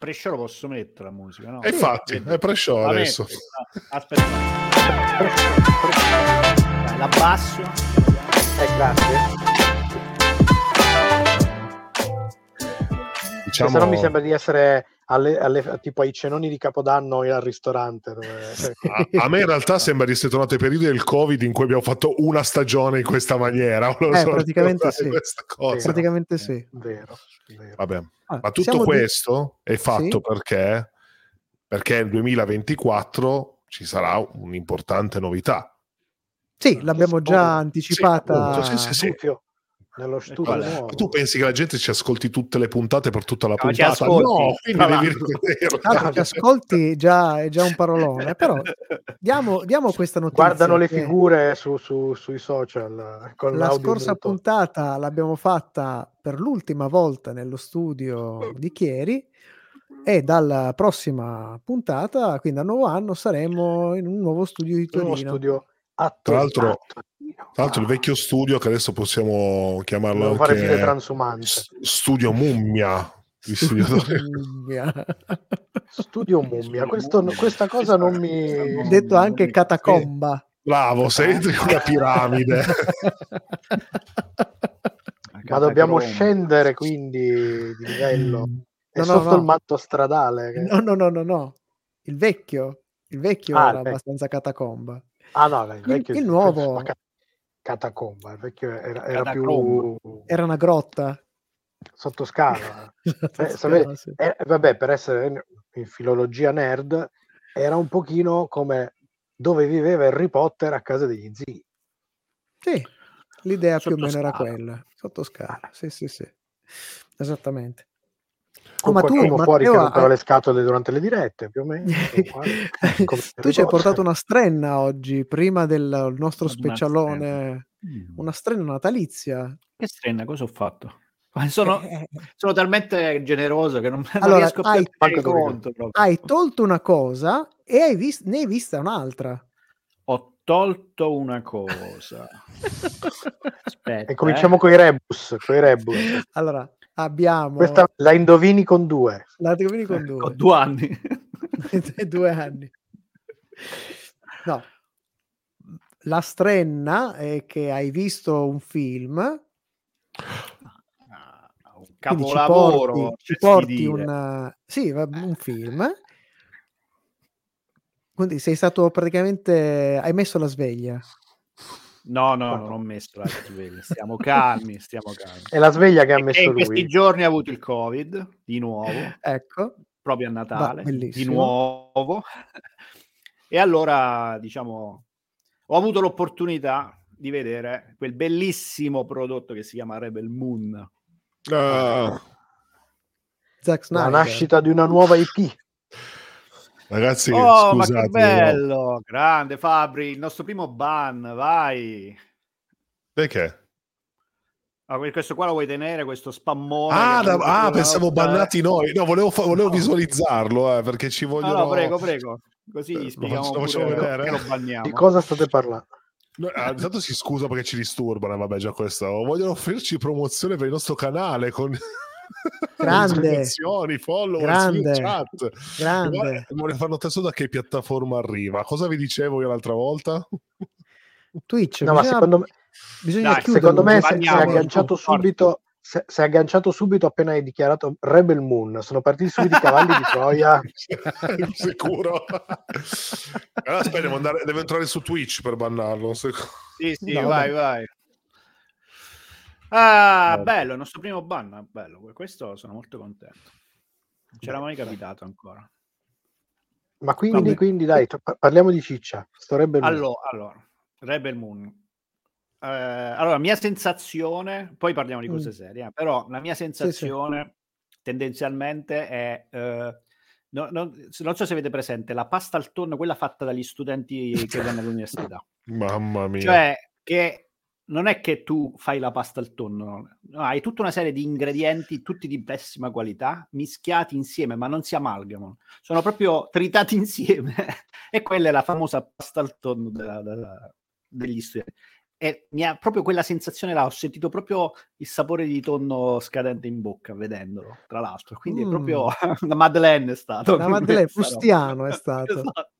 Pre-show lo posso mettere la musica, no? E infatti, è pre-show La adesso. Aspetta. Dai, L'abbasso. Eh, grazie. Diciamo, Se no mi sembra di essere alle- alle- tipo ai cenoni di Capodanno al ristorante. dove- a, a me in realtà sembra di essere tornato ai periodi del Covid in cui abbiamo fatto una stagione in questa maniera. Eh, praticamente sì. questa cosa. Praticamente sì. Vero, vero. Vabbè. Ah, Ma tutto siamo di- questo è fatto Sì. perché, perché nel 2024 ci sarà un'importante novità. Sì, l'abbiamo già anticipata. sì, sì, sì. Studio, nello studio qual è? nuovo. Tu pensi che la gente ci ascolti tutte le puntate per tutta la No, ci puntata? ascolti, no, quindi devi. Tanto che ascolti già, è già un parolone, però diamo, diamo questa notizia. Guardano le figure su- su- sui social eh, con La scorsa muto. puntata l'abbiamo fatta per l'ultima volta nello studio di Chieri e dalla prossima puntata, quindi a nuovo anno, saremo in un nuovo studio di Uno Torino. studio Tra l'altro- Torino. Tra l'altro il vecchio studio che adesso possiamo chiamarlo Devo fare anche transumante. S- Studio Mummia. Studiatori. Mummia. Studio mummia, Questo- questa cosa non mi... Detto anche catacomba. Bravo, sei dentro una piramide. Ma dobbiamo scendere quindi di livello. È No, no, sotto no. il matto stradale. che- No, no, no, no, no. Il vecchio. Il vecchio Ah, il era vecchio. abbastanza catacomba. Ah no, il vecchio il nuovo- ma ca- catacomba, il vecchio era, era più. Era una grotta. sotto scala. Eh, Sì. Eh, vabbè, per essere in filologia nerd, era un pochino come dove viveva Harry Potter a casa degli zii. Sì, l'idea più o meno era Sottoscala. quella. Sottoscala, sì, sì, sì. Esattamente. Con ma tu, fuori che Matteo, rompeva hai- le scatole durante le dirette, più o meno. come tu ci hai portato una strenna oggi, prima del nostro Una specialone, Mm. una strenna natalizia. Che strana, cosa ho fatto? Sono, Eh, sono talmente generoso che non, non Allora, riesco più hai- a Manco dove- conto. proprio. hai tolto una cosa e hai vis- ne hai vista un'altra. Ho tolto una cosa. Aspetta, E cominciamo con i rebus. Coi rebus. Allora, abbiamo Questa la indovini con due. la Trovini con eh. due. Ho due anni. due anni. No. La strenna è che hai visto un film, Ah, un quindi ci capolavoro. porti, ci porti dire. un, sì, va- un film. Quindi sei stato praticamente, hai messo la sveglia. No, no, non ho messo la sveglia. Stiamo calmi, stiamo calmi. È la sveglia che ha E messo in questi lui. giorni ha avuto il Covid di nuovo, Ecco, proprio a Natale, di bellissimo. nuovo. E allora, diciamo, ho avuto l'opportunità di vedere quel bellissimo prodotto che si chiama Rebel Moon. Zack La nascita di una nuova IP. Ragazzi, Oh, ma scusate. che bello! Grande Fabri, il nostro primo ban, vai! Perché? Ah, que- questo qua lo vuoi tenere, questo spammone? Ah, da- ah, pensavo usare? bannati noi. No, volevo, fa- volevo No. visualizzarlo eh, perché ci No, vogliono. no, prego, prego. Così Eh, gli lo spieghiamo lo pure facciamo vedere? che lo banniamo. Di cosa state parlando? No, intanto si scusa perché ci disturbano, vabbè, già questo. Vogliono offrirci promozione per il nostro canale con Grande. follower, Grande. chat. Grande. Vuole fare adesso da che piattaforma arriva. Cosa vi dicevo io l'altra volta? Twitch, No, ma bisogna, secondo me, bisogna Dai, secondo me è Banniamolo, agganciato subito. Si si è agganciato subito appena hai dichiarato Rebel Moon. Sono partiti subito i cavalli di Troia. Sicuro. allora, aspetta, devo, andare- devo entrare su Twitch per bannarlo. Sì, sì, No, vai, vai. Ah, Eh. bello, il nostro primo ban, bello. Questo sono molto contento. Non c'era mai capitato ancora. Ma quindi, Vabbè. quindi dai, parliamo di ciccia. Sto Rebel Moon. Allora, allora, Rebel Moon. Eh, allora, mia sensazione, poi parliamo di cose Mm. serie, eh, però la mia sensazione tendenzialmente è, eh, no- no- non so se avete presente, la pasta al tonno, quella fatta dagli studenti che vanno all'università. Mamma mia. Cioè, che non è che tu fai la pasta al tonno, no, hai tutta una serie di ingredienti, tutti di pessima qualità, mischiati insieme, ma non si amalgamano. Sono proprio tritati insieme. e quella è la famosa pasta al tonno della- della- degli studenti. e mi ha proprio quella sensazione là, ho sentito proprio il sapore di tonno scadente in bocca vedendolo, tra l'altro. Quindi Mm. è proprio una Madeleine è stato. La Madeleine, Fustiano è stato. Esatto.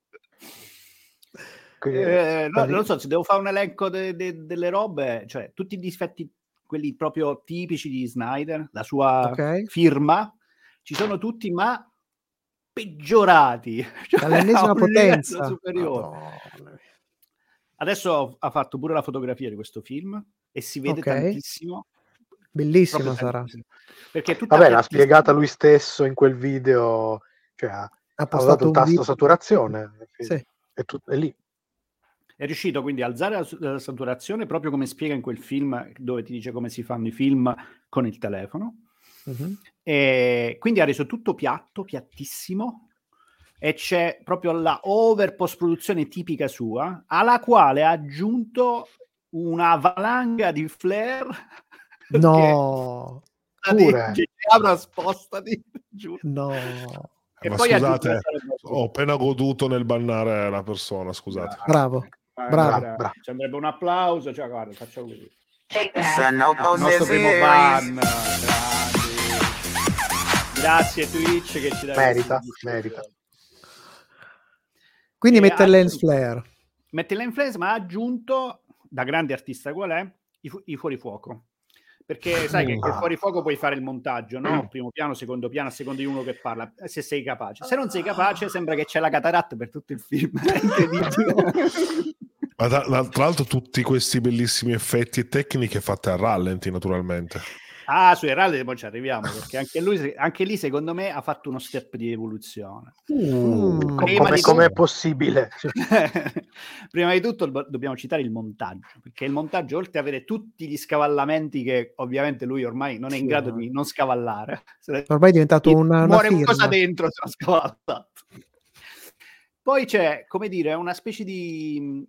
Quindi- Eh, no, non so, se devo fare un elenco de- de- delle robe, cioè tutti i difetti, quelli proprio tipici di Snyder, la sua Ok. firma, ci sono tutti, ma peggiorati. Cioè, Dall'ennesima a un livello potenza. superiore. Madonna. Adesso ha fatto pure la fotografia di questo film e si vede Ok. tantissimo. Bellissima sarà. tantissimo. Perché tutta Vabbè, l'ha spiegata lui stesso in quel video, cioè ha, Ha postato il un tasto video. saturazione. Sì. È, tut- è lì. È riuscito quindi a alzare la, la saturazione proprio come spiega in quel film dove ti dice come si fanno i film con il telefono. Mhm. E quindi ha reso tutto piatto, piattissimo, e c'è proprio la over post-produzione tipica sua, alla quale ha aggiunto una valanga di flare. No, Pure. che apra spostati giù. no. E Ma poi scusate, Ho appena goduto nel bannare la persona, scusate. Bravo. Bravo. guarda, Bravo. Ci andrebbe un applauso, cioè guarda, facciamo così. Son no Il nostro primo ban. grandi. Grazie Twitch che ci dai Merita, merita. Quindi E mette lens flare. Mette l'influenza, ma ha aggiunto, da grande artista qual è, i, fu- i fuorifuoco. Perché sai che, che Ah. fuori fuoco puoi fare il montaggio, no? Primo piano, secondo piano, a seconda di uno che parla, eh, se sei capace. Se non sei capace, sembra che c'è la cataratta per tutto il film. Ma tra l'altro tutti questi bellissimi effetti e tecniche fatte a rallenti, naturalmente. Ah, sui rally poi ci arriviamo, perché anche lui, anche lì, secondo me, ha fatto uno step di evoluzione. Mm. Come di com'è tutto- possibile? Prima di tutto do- dobbiamo citare il montaggio, perché il montaggio, oltre ad avere tutti gli scavallamenti che ovviamente lui ormai non è in Sì, grado no. di non scavallare, Ormai è diventato una, una muore firma. qualcosa dentro se non scavallato. Poi c'è, come dire, una specie di,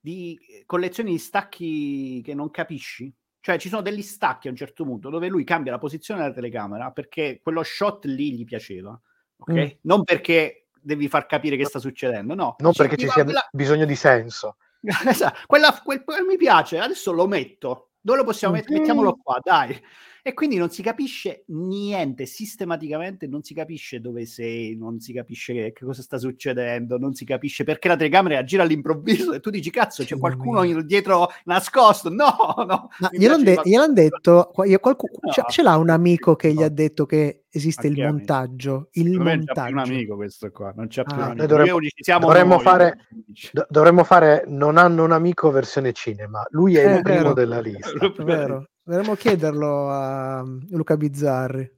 di collezione di stacchi che non capisci. Cioè ci sono degli stacchi a un certo punto dove lui cambia la posizione della telecamera perché quello shot lì gli piaceva, ok? Mm. Non perché devi far capire che sta succedendo, no. Non Ci- perché ci va sia quella- bisogno di senso. Quella- quel, quel mi piace, adesso lo metto. Dove lo possiamo Mm. mettere? Mettiamolo qua, dai. E quindi non si capisce niente, sistematicamente non si capisce dove sei, non si capisce che, che cosa sta succedendo, non si capisce perché la telecamera gira all'improvviso e tu dici cazzo c'è qualcuno dietro nascosto. No, no. Ma mi gliel'han, de- gliel'han detto, qua- io- qualcu- No. ce, ce l'ha un amico che gli No. ha detto che esiste il montaggio. Il più un montaggio. amico questo qua, non c'è più Ah. un Noi amico. dovremmo- Noi unici siamo dovremmo noi, fare-. Do- dovremmo fare Non hanno un amico versione cinema. Lui è Eh, il primo vero. della lista. È vero. Dovremmo chiederlo a Luca Bizzarri.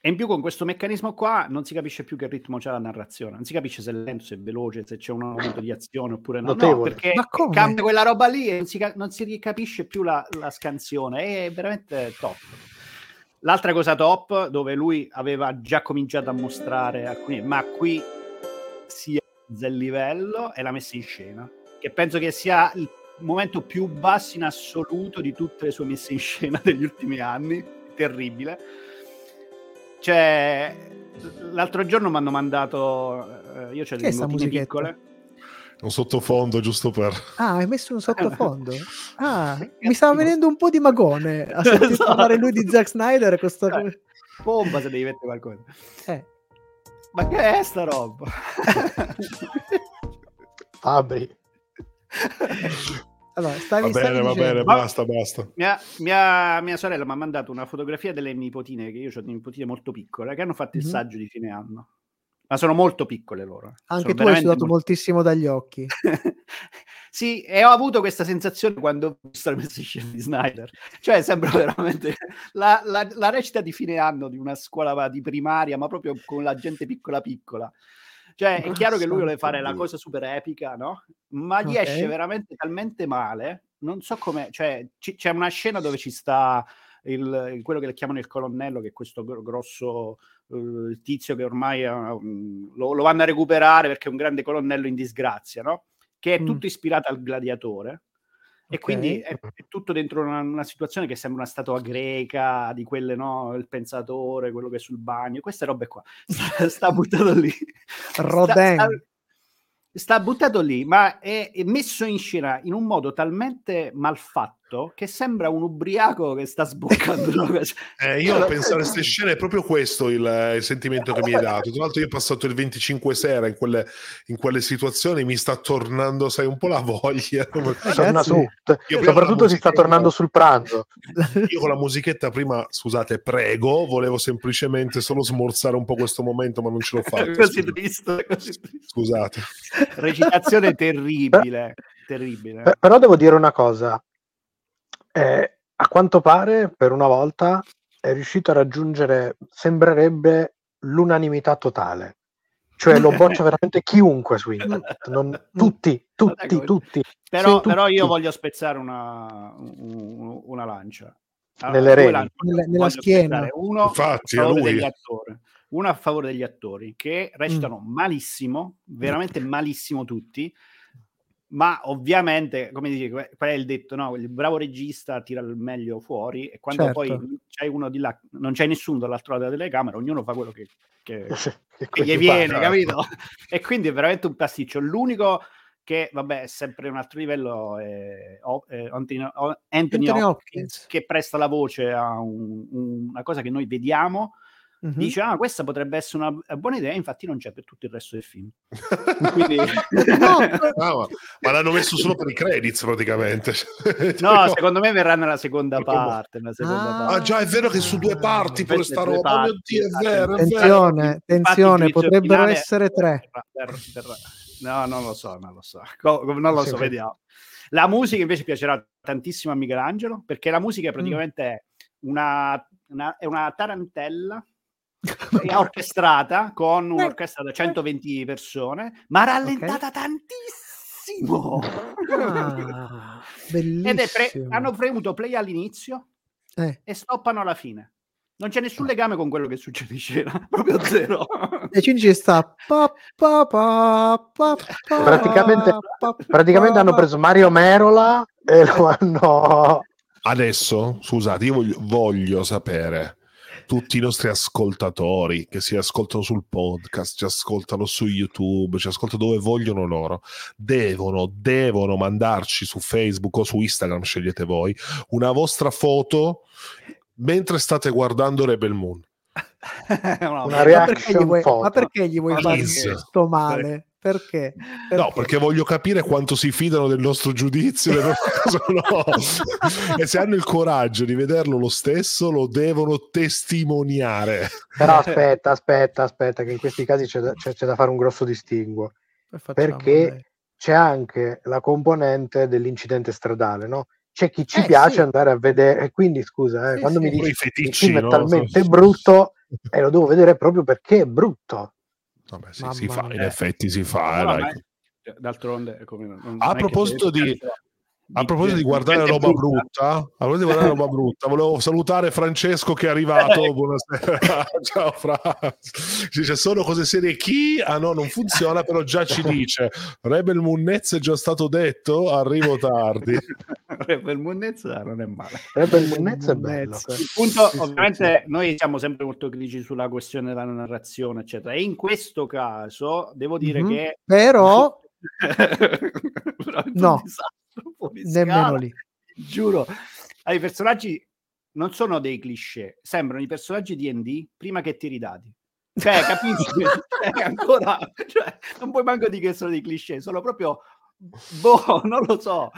E in più con questo meccanismo qua non si capisce più che ritmo c'è la narrazione, non si capisce se è lento, se è veloce, se c'è un momento di azione oppure no. No, perché cambia quella roba lì e non si, non si capisce più la, la scansione, è veramente top. L'altra cosa top, dove lui aveva già cominciato a mostrare alcuni, ma qui si alza il livello, è la messa in scena, che penso che sia il momento più basso in assoluto di tutte le sue messe in scena degli ultimi anni, terribile. Cioè, l'altro giorno mi hanno mandato, eh, io c'ho Che è delle sta notine musichetta? piccole, Un sottofondo giusto per... Ah, hai messo un sottofondo. Ah, mi stava venendo un po' di magone a sentire Esatto. parlare lui di Zack Snyder. e Questo... Cioè, pompa se devi mettere qualcosa. Eh. Ma che è sta roba? Fabri. Allora, stavi, Va bene, stavi va dicendo- bene, basta, basta. mia, mia, mia sorella mi ha mandato una fotografia delle nipotine, che io ho nipotine molto piccole, che hanno fatto il Mhm. saggio di fine anno. Ma sono molto piccole loro. Anche Sono tu hai sudato molto- moltissimo dagli occhi. sì, e ho avuto questa sensazione quando ho visto la messa in scena di Snyder. Cioè, sembra veramente la, la- la recita di fine anno di una scuola di primaria, ma proprio con la gente piccola piccola. Cioè, è chiaro che lui vuole fare la cosa super epica, no? Ma gli Ok. esce veramente talmente male. Non so come, cioè, ci- c'è una scena dove ci sta il, quello che le chiamano il colonnello, che è questo gro- grosso eh, tizio che ormai un- lo, lo vanno a recuperare perché è un grande colonnello in disgrazia, no? Che è Mm. tutto ispirato al gladiatore. E quindi è, è tutto dentro una, una situazione che sembra una statua greca, di quelle, no? Il pensatore, quello che è sul bagno, queste robe qua. Sta, sta buttato lì. Sta- Rodin. sta- sta buttato lì, ma è, è messo in scena in un modo talmente malfatto che sembra un ubriaco che sta sboccando una cosa. Eh, io a pensare a queste scene è proprio questo il, il sentimento che mi hai dato. Tra l'altro, io ho passato il 25 sera in quelle, in quelle situazioni, mi sta tornando, sai, un po' la voglia. Torna su. Soprattutto si sta tornando sul pranzo. Io con la musichetta prima, scusate, prego, volevo semplicemente solo smorzare un po' questo momento, ma non ce l'ho fatto. così triste, così triste. Scusate. Recitazione terribile, terribile. Però devo dire una cosa. Eh, a quanto pare, per una volta, è riuscito a raggiungere, sembrerebbe, l'unanimità totale. Cioè lo boccia veramente chiunque su internet, non, tutti, tutti, Ecco, tutti. Però, Sì, però io tutti. voglio spezzare una, un- una lancia. Nelle due reni. Nella- nella schiena. Uno Infatti, a favore lui. degli attori. Uno a favore degli attori che recitano Mm. malissimo, veramente malissimo tutti. Ma ovviamente, come dici, qual è il detto? No? Il bravo regista tira il meglio fuori e quando Certo. poi c'è uno di là, non c'è nessuno dall'altro lato della telecamera, ognuno fa quello che, che, Che che gli viene, pare. capito? E quindi è veramente un pasticcio. L'unico che, vabbè, è sempre un altro livello è Anthony, Anthony Anthony Hopkins, Hopkins. che presta la voce a un- un- una cosa che noi vediamo. Mhm. Dice, ah, questa potrebbe essere una buona idea, infatti non c'è per tutto il resto del film. Quindi, No, Ah, ma, ma l'hanno messo solo per i credits praticamente. no, secondo me verrà nella seconda parte. Nella seconda Ah, parte. Ah già, è vero che su due parti pure Queste sta due roba. Oh mio parti, Dio, è vero, è vero. Attenzione, Infatti, attenzione, potrebbero finale essere tre. No, non lo so, non lo so. Non lo so, sì. vediamo. La musica invece piacerà tantissimo a Michelangelo perché la musica praticamente è una, una- è una tarantella orchestrata con un'orchestra da 120 persone, ma rallentata tantissimo. Ah, Ed è pre- hanno premuto play all'inizio Eh, e stoppano alla fine. Non c'è nessun legame con quello che succede in scena, proprio zero. E quindi ci sta pa, pa, pa, pa, pa, Praticamente- pa, Praticamente pa, hanno preso Mario Merola e lo hanno... Adesso, scusate, io voglio, voglio sapere tutti i nostri ascoltatori che si ascoltano sul podcast, ci ascoltano su YouTube, ci ascoltano dove vogliono loro, devono, devono mandarci su Facebook o su Instagram, scegliete voi, una vostra foto mentre state guardando Rebel Moon. No, Una Ma reaction perché, gli vuoi, foto. ma perché gli vuoi fare Please. sto male? Perché? No, perché voglio capire quanto si fidano del nostro giudizio, no. e se hanno il coraggio di vederlo lo stesso, lo devono testimoniare. Però aspetta, aspetta, aspetta, che in questi casi c'è da, c'è- c'è da fare un grosso distinguo. Poi facciamo, perché- dai. C'è anche la componente dell'incidente stradale, no? C'è chi ci Eh, piace sì. andare a vedere, e quindi scusa, eh, Sì, quando sì. mi dici il feticci, film è no? talmente brutto e lo devo vedere proprio perché è brutto. Vabbè, sì, si fa, in effetti si fa. eh, No, dai. ma è- d'altronde come non- non A che proposito di- A proposito di guardare roba brutta, a proposito di guardare roba brutta, volevo salutare Francesco che è arrivato. Buonasera, ciao Fra. Ci dice sono cose serie chi? Ah no, non funziona, però già ci dice Rebel Munnez è già stato detto, arrivo tardi. per Munnezza non è male. Rebel Moonnezza è bello. Il punto, ovviamente, noi siamo sempre molto critici sulla questione della narrazione, eccetera. E in questo caso devo dire Mhm. che Però No. fuori nemmeno scala. lì. giuro. Ah, I personaggi non sono dei cliché, sembrano i personaggi di D&D prima che tiri i dati. Cioè, capisci? Cioè, ancora, cioè, non puoi manco dire che sono dei cliché, sono proprio, boh, non lo so.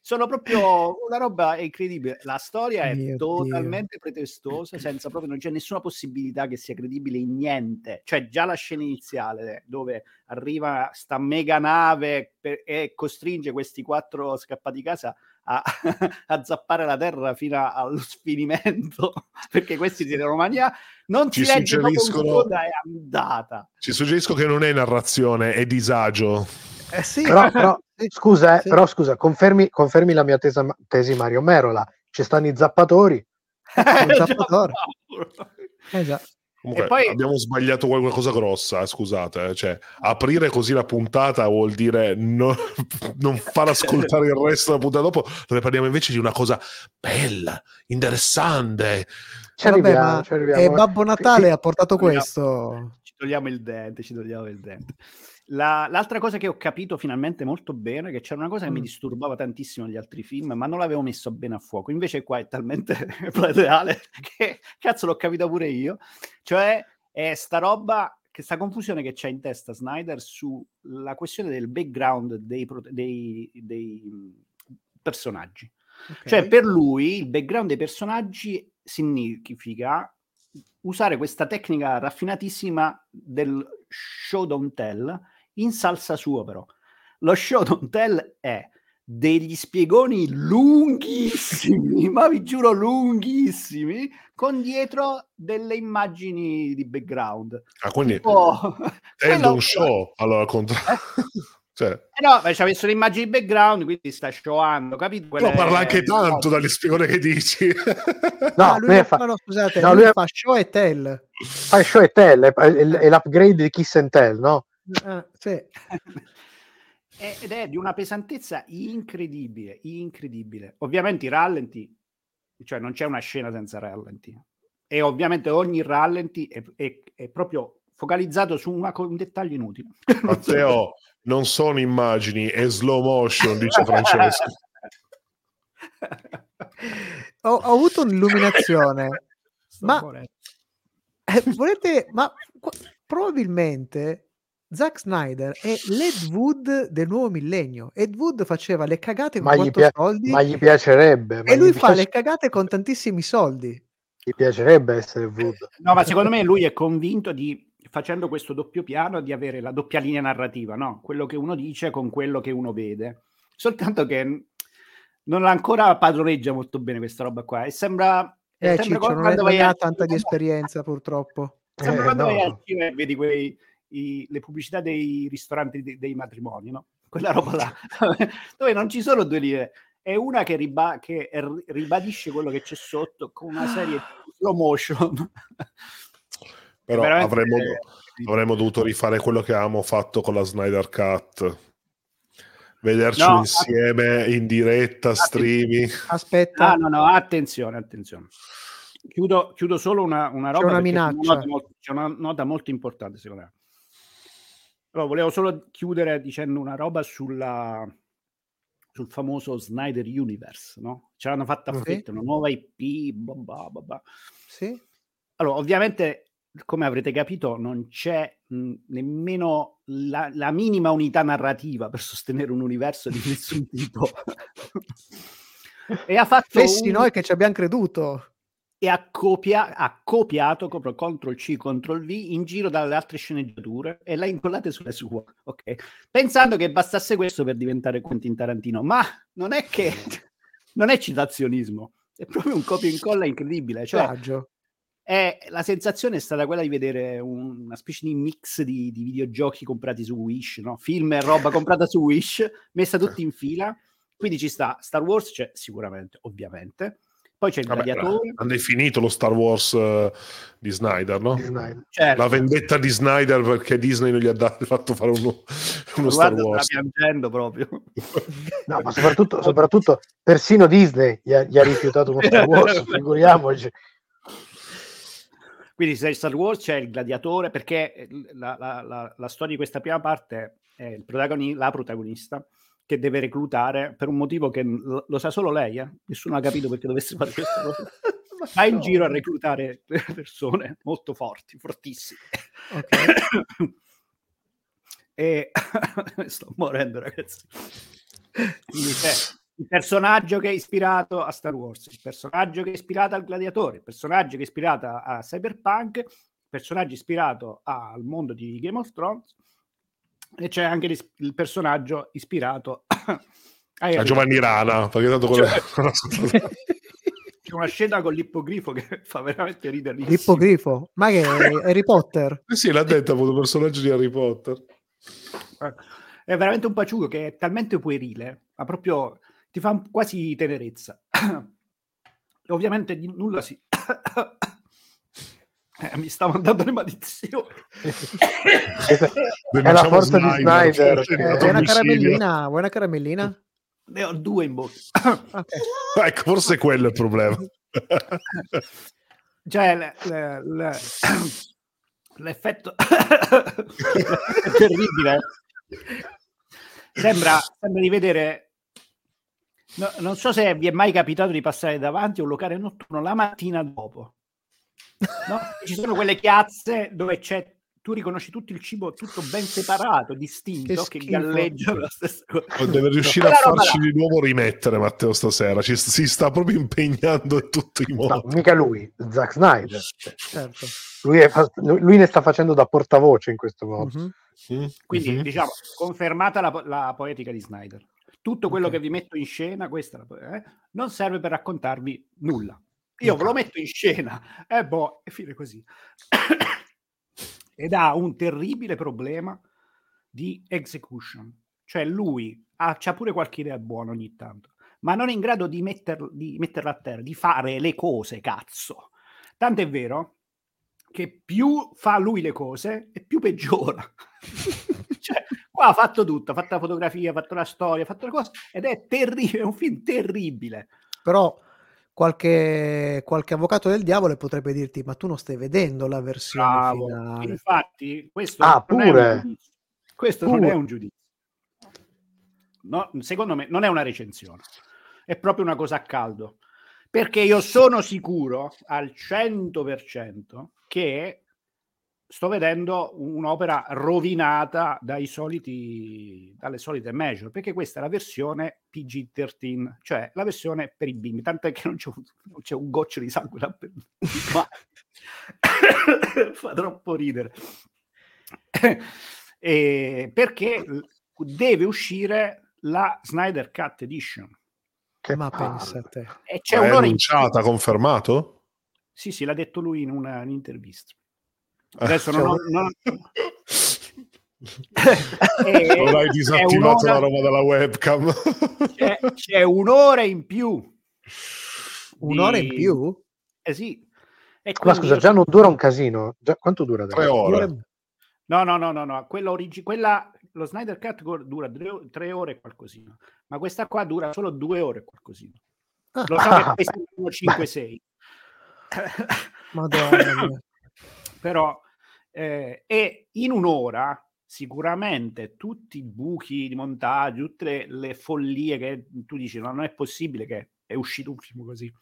Sono proprio una roba incredibile. La storia è Mio totalmente pretestosa, senza proprio, non c'è nessuna possibilità che sia credibile in niente. Cioè, già la scena iniziale dove arriva sta mega nave per- e costringe questi quattro scappati di casa a, a zappare la terra fino allo sfinimento perché questi si erano mania non Ci si legge suggeriscono- è andata Ci suggerisco che non è narrazione, è disagio. Eh sì, Però, però, scusa, eh, Sì. però scusa, confermi, confermi la mia tesa- tesi Mario Merola. Ci stanno i zappatori. Un zappatore. Eh già. Comunque, E poi- abbiamo sbagliato qualcosa grossa, eh, scusate. eh, Cioè, aprire così la puntata vuol dire no- non far ascoltare il resto della puntata dopo, dove parliamo invece di una cosa bella, interessante. Ci Eh, vabbè, arriviamo, ma ci arriviamo. eh, Babbo Natale Sì, ha portato Vogliamo- questo. ci togliamo il dente ci togliamo il dente La, l'altra cosa che ho capito finalmente molto bene, che c'era una cosa che Mm. mi disturbava tantissimo negli altri film, ma non l'avevo messo bene a fuoco. Invece qua è talmente plateale che cazzo l'ho capita pure io. Cioè è sta roba, che sta confusione che c'è in testa Snyder sulla questione del background dei, dei- dei, mh, personaggi. Ok. Cioè, per lui il background dei personaggi significa usare questa tecnica raffinatissima del show don't tell in salsa sua, però. Lo show don't tell è degli spiegoni lunghissimi, ma vi giuro lunghissimi, con dietro delle immagini di background. Ah, quindi Oh, è un show, allora al contrario. cioè, Eh no, ci ha messo le immagini di background, quindi sta showando, capito? però Quelle- parla anche tanto dagli spiegoni che dici. No, Ah, lui fa, no, scusate, no, lui lui- fa show e tell. fa show e tell, è, è- è l'upgrade di Kiss and Tell, no? Ah, sì. È- ed è di una pesantezza incredibile, incredibile. Ovviamente i rallenti, cioè non c'è una scena senza rallenti. E ovviamente ogni rallenti è, è- è proprio focalizzato su una un dettaglio inutile. Matteo, non sono immagini, è slow motion, dice Francesco. Ho, ho avuto un'illuminazione. Sto Ma-. Eh, volete, ma qua- probabilmente Zack Snyder è l'Ed Wood del nuovo millennio. Ed Wood faceva le cagate con Ma pia- soldi ma gli piacerebbe. ma e lui gli fa piace- le cagate con tantissimi soldi. Gli piacerebbe essere Wood. No, ma secondo me lui è convinto di, facendo questo doppio piano, di avere la doppia linea narrativa, no? Quello che uno dice con quello che uno vede. Soltanto che non ancora padroneggia molto bene questa roba qua. E sembra... Eh, sembra Ciccio, non, non ha tanta di esperienza purtroppo. Sembra Eh, quando no. vai al cinema e vedi quei, i- le pubblicità dei ristoranti de- dei matrimoni, no? Quella roba là, dove non ci sono due linee. È una che, riba- che r- ribadisce quello che c'è sotto con una serie di slow motion. Però avremmo, avremmo dovuto rifare quello che avevamo fatto con la Snyder Cut. Vederci No, insieme in diretta, streaming. Aspetta, Ah, no, no, attenzione, attenzione. Chiudo, chiudo solo una, una roba. una perché c'è minaccia. nota molto- c'è una nota molto importante, secondo me. Però volevo solo chiudere dicendo una roba sulla, sul famoso Snyder Universe, no? Ce l'hanno fatta a Sì. fretta, una nuova IP, bah, bah, bah. sì? Allora, ovviamente, come avrete capito, non c'è mh, nemmeno la, la minima unità narrativa per sostenere un universo di nessun tipo. e ha fatto Fessi un- noi che ci abbiamo creduto. E ha, copia- ha copiato proprio CTRL C, CTRL V in giro dalle altre sceneggiature e l'ha incollate sulle sue, ok? Pensando che bastasse questo per diventare Quentin Tarantino, ma non è che non è citazionismo, è proprio un copia e incolla incredibile, cioè è- la sensazione è stata quella di vedere un- una specie di mix di, di videogiochi comprati su Wish, no? film e roba comprata su Wish, messa tutti in fila. Quindi ci sta Star Wars, c'è sicuramente, ovviamente. Poi c'è il Vabbè, Gladiatore, hanno definito lo Star Wars eh, di Snyder, no? di Snyder. certo. La vendetta di Snyder perché Disney non gli ha dato- fatto fare uno, uno Star Wars. sta piangendo proprio. No, ma soprattutto, soprattutto persino Disney gli ha, gli ha rifiutato uno Star Wars, figuriamoci. Quindi se Star Wars c'è il gladiatore, perché la, la- la- la storia di questa prima parte è il protagoni- la protagonista che deve reclutare per un motivo che lo, sa solo lei, eh? nessuno ha capito perché dovesse fare questa cosa. Va in giro a reclutare persone molto forti, fortissime. Ok. e sto morendo, ragazzi. Quindi c'è il personaggio che è ispirato a Star Wars, il personaggio che è ispirato al gladiatore, il personaggio che è ispirato a Cyberpunk, il personaggio ispirato al mondo di Game of Thrones e c'è anche il personaggio ispirato a A Giovanni Rana, perché tanto quello... C'è una scena con l'ippogrifo che fa veramente ridere. L'ippogrifo. Ma che è Harry Potter? Eh sì, l'ha detto, ha avuto personaggio di Harry Potter. È veramente un paciugo che è talmente puerile, ma proprio ti fa quasi tenerezza. Ovviamente di nulla si... Eh, mi stavo andando le maledizioni. È la forza di Snyder. cioè, è Eh, Vuoi una caramellina? Vuoi una caramellina? Ne ho due in bocca. Ok. Ecco, forse quello è il problema. Cioè, le- le- le- l'effetto è terribile. sembra, sembra di vedere No, non so se vi è mai capitato di passare davanti a un locale notturno la mattina dopo. No? Ci sono quelle piazze dove c'è tu riconosci tutto il cibo tutto ben separato, distinto, che, che galleggia la stessa cosa. Deve riuscire no, a farci di nuovo rimettere Matteo stasera, Ci, si sta proprio impegnando in tutti i modi. No, mica lui, Zack Snyder. Certo. Lui, è, lui, ne sta facendo da portavoce in questo modo. Mm-hmm. Quindi, mm-hmm. diciamo, confermata la, la poetica di Snyder tutto quello okay. che vi metto in scena, questa eh, non serve per raccontarvi nulla. Io ve lo metto in scena e eh, boh, e fine così. Ed ha un terribile problema di execution. Cioè lui ha, c'ha pure qualche idea buona ogni tanto, ma non è in grado di, metter, di metterla a terra, di fare le cose, cazzo. Tanto è vero che più fa lui le cose e più peggiora. cioè, Qua ha fatto tutto, ha fatto la fotografia, ha fatto la storia, ha fatto le cose ed è terribile, è un film terribile. Però qualche, qualche avvocato del diavolo potrebbe dirti ma tu non stai vedendo la versione Bravo. finale. Infatti, questo, ah, non, pure. È questo pure. non è un giudizio. No, secondo me non è una recensione, è proprio una cosa a caldo. Perché io sono sicuro al 100% che sto vedendo un'opera rovinata dai soliti, dalle solite measure, perché questa è la versione PG-13, cioè la versione per i bimbi, tanto è che non c'è un, non c'è un goccio di sangue per... ma fa troppo ridere. e perché deve uscire la Snyder Cut Edition. Che ma pensa a te. E c'è un'ora annunciata, in... confermato? Sì, sì, l'ha detto lui in una, un'intervista. Adesso non, ho, non... e, non hai disattivato la roba della webcam. c'è, c'è, un'ora in più. Un'ora di... in più? Eh sì. E Ma scusa, già non dura un casino. Già, quanto dura? Tre ore. No, no, no, no, no. Quella, origi- quella lo Snyder Cut dura tre, tre ore e qualcosina, ma questa qua dura solo due ore e qualcosina. Lo so che questi sono 5-6. Madonna. Però eh, e in un'ora sicuramente tutti i buchi di montaggio, tutte le, le follie che tu dici no, non è possibile che è uscito un film così.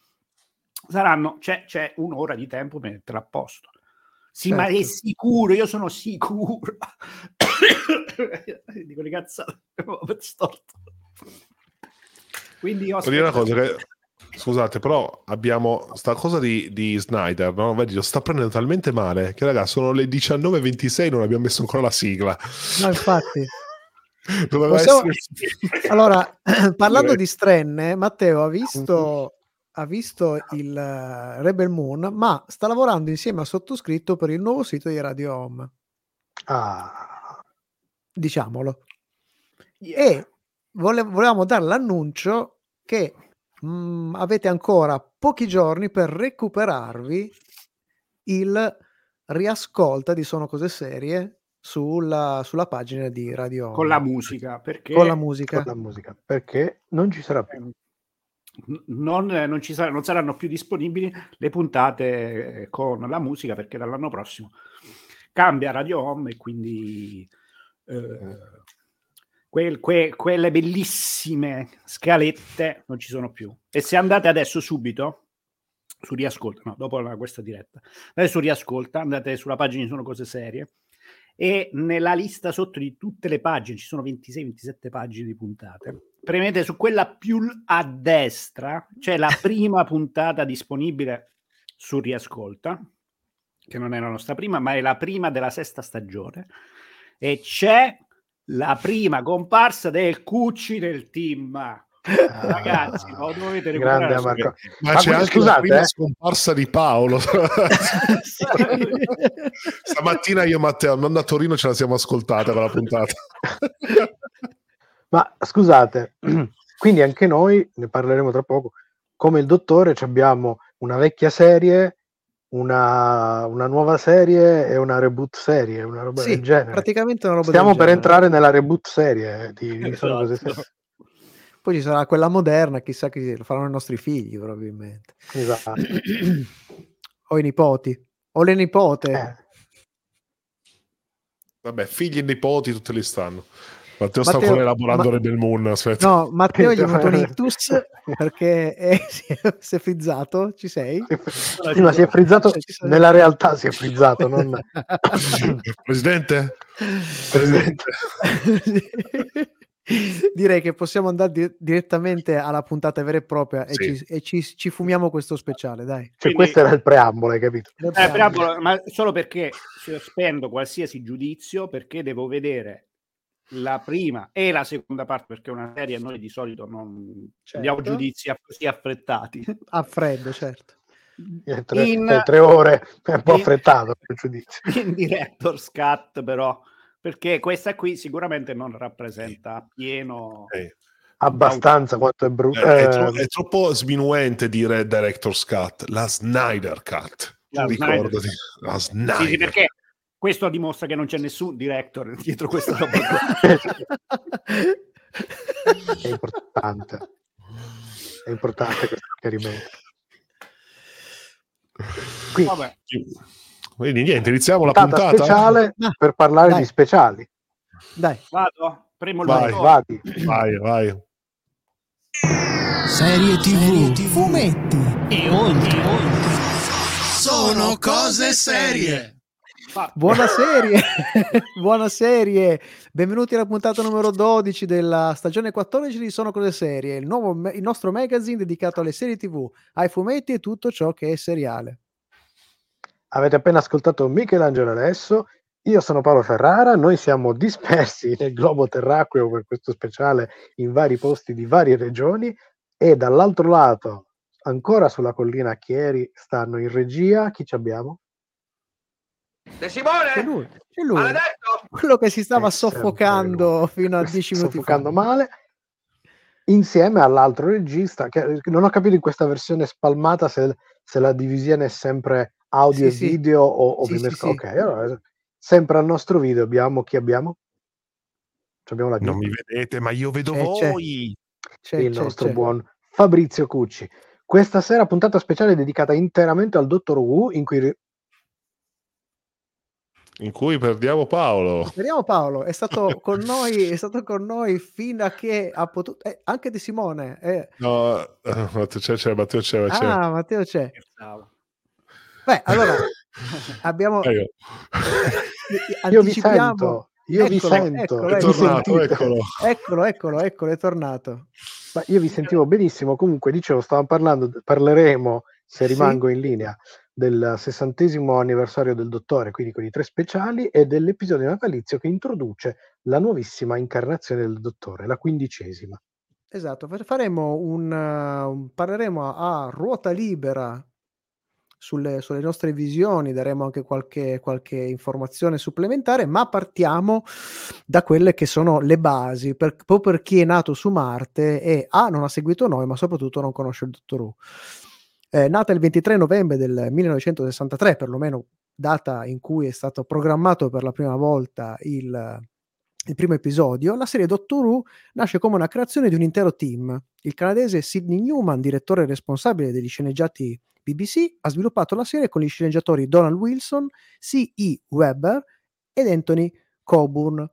Saranno, c'è, c'è un'ora di tempo per mettere a posto. Sì, certo. ma è certo. sicuro, io sono sicuro. Dico le cazzate, storto. Quindi ho dire una cosa che Scusate, però abbiamo sta cosa di, di Snyder, no? Vedi, lo sta prendendo talmente male che, ragazzi, sono le 19.26 e non abbiamo messo ancora la sigla. No, infatti. Possiamo... essere... Allora, parlando di strenne, Matteo ha visto, ha visto il uh, Rebel Moon, ma sta lavorando insieme a sottoscritto per il nuovo sito di Radio Home. Ah. Diciamolo. Yeah. E vole- volevamo dare l'annuncio che mh, mhmm, avete ancora pochi giorni per recuperarvi il riascolta di Sono Cose Serie sulla, sulla pagina di Radio con la musica perché con la musica, con la musica perché non ci sarà più. Non, non, ci sarà, non saranno più disponibili le puntate con la musica perché dall'anno prossimo cambia Radio Home e quindi eh, quel, que, quelle bellissime scalette non ci sono più. E se andate adesso subito su riascolta, no, dopo la, questa diretta, adesso riascolta, andate sulla pagina, sono cose serie, e nella lista sotto di tutte le pagine, ci sono 26-27 pagine di puntate, premete su quella più a destra, c'è la prima puntata disponibile su riascolta, che non è la nostra prima, ma è la prima della sesta stagione, e c'è la prima comparsa del Cucci nel team. Ah, Ragazzi, lo dovete recuperare. Marco. Ma, Ma c'è anche scusate, la prima eh? scomparsa di Paolo. Stamattina io e Matteo andando a Torino ce la siamo ascoltata con la puntata. Ma scusate, quindi anche noi, ne parleremo tra poco, come il dottore abbiamo una vecchia serie una, una, nuova serie e una reboot serie, una roba sì, del genere. Praticamente una roba Stiamo per entrare nella reboot serie eh, di, di esatto. Poi ci sarà quella moderna, chissà che lo faranno i nostri figli, probabilmente. Esatto. o i nipoti, o le nipote. Eh. Vabbè, figli e nipoti tutte le stanno. Matteo sta Matteo- ancora elaborando ma- Rebel Moon. Aspetta. No, Matteo gli è venuto un Aspetta. ictus perché è- si, è, si è frizzato. Ci sei? Sì, ma si è frizzato nella realtà si è frizzato, non Presidente? Presidente. Direi che possiamo andare di- direttamente alla puntata vera e propria e, Sì. ci, e ci- ci fumiamo questo speciale, dai. Cioè, Quindi- questo era il preambolo, hai capito? Eh, preambolo, ma solo perché sospendo qualsiasi giudizio perché devo vedere la prima e la seconda parte perché è una serie noi di solito non Certo. diamo giudizi così affrettati A freddo, certo. Eh, Tre, In- eh, tre ore è un po' in- affrettato il giudizio. in director's cut però perché questa qui sicuramente non rappresenta appieno Eh, Abbastanza quanto è eh, brutto. è, tro- è troppo sminuente dire Director's Cut, la Snyder Cut. La Ricordati, la Snyder. sì, sì, perché questo dimostra che non c'è nessun director dietro questa roba è importante. È importante questo chiarimento. Quindi, Vabbè. Quindi niente, iniziamo la puntata speciale per parlare dai. di speciali. Dai, vado primo il Vai. Vadi. Vai, vai. Serie TV, fumetti e oltre. Sono cose serie. Buona serie, buona serie. Benvenuti alla puntata numero 12 della stagione 14 di Sono Cose Serie, il, nuovo il nostro magazine dedicato alle serie TV, ai fumetti e tutto ciò che è seriale. Avete appena ascoltato Michelangelo adesso. Io sono Paolo Ferrara, noi siamo dispersi nel globo terracqueo per questo speciale in vari posti di varie regioni e dall'altro lato, ancora sulla collina Chieri, stanno in regia. Chi ci abbiamo? De Simone? C'è lui, c'è lui, Maledetto! quello che si stava Eh, sempre soffocando fino a 10 minuti Soffocando fa. male. Insieme all'altro regista, che non ho capito in questa versione spalmata se, se la divisione è sempre audio Sì, e sì. video o, o Sì, sì, sì. Ok, allora sempre al nostro video abbiamo chi abbiamo? Ci Abbiamo la Non mi vedete, ma io vedo Eh, c'è. voi. C'è, il c'è, nostro c'è. buon Fabrizio Cucci. Questa sera puntata speciale dedicata interamente al Dottor Who, in cui In cui perdiamo Paolo. Speriamo Paolo, è stato con noi, è stato con noi fino a che ha potuto, eh, anche di Simone. eh. No, eh, Matteo c'è, c'è, Matteo c'è, c'è. Ah, Matteo c'è. Beh, allora abbiamo io- io vi sento, io vi Eccolo, sento, eccolo, È mi eccolo. tornato, eccolo. Eccolo, eccolo, eccolo, è tornato. Ma io vi sentivo benissimo, comunque dicevo, stavamo parlando, parleremo, se Sì. rimango in linea, del sessantesimo anniversario del Dottore, quindi con i tre speciali, e dell'episodio natalizio che introduce la nuovissima incarnazione del Dottore, la quindicesima. Esatto, fa- faremo un, uh, parleremo a, ruota libera sulle, sulle nostre visioni, daremo anche qualche, qualche informazione supplementare, ma partiamo da quelle che sono le basi, proprio per chi è nato su Marte e A non ha seguito noi, ma soprattutto non conosce il Dottor Who. Eh, nata il 23 novembre del 1963, perlomeno data in cui è stato programmato per la prima volta il, il primo episodio, la serie Doctor Who nasce come una creazione di un intero team. Il canadese Sidney Newman, direttore responsabile degli sceneggiati BBC, ha sviluppato la serie con gli sceneggiatori Donald Wilson, C.E. Weber ed Anthony Coburn,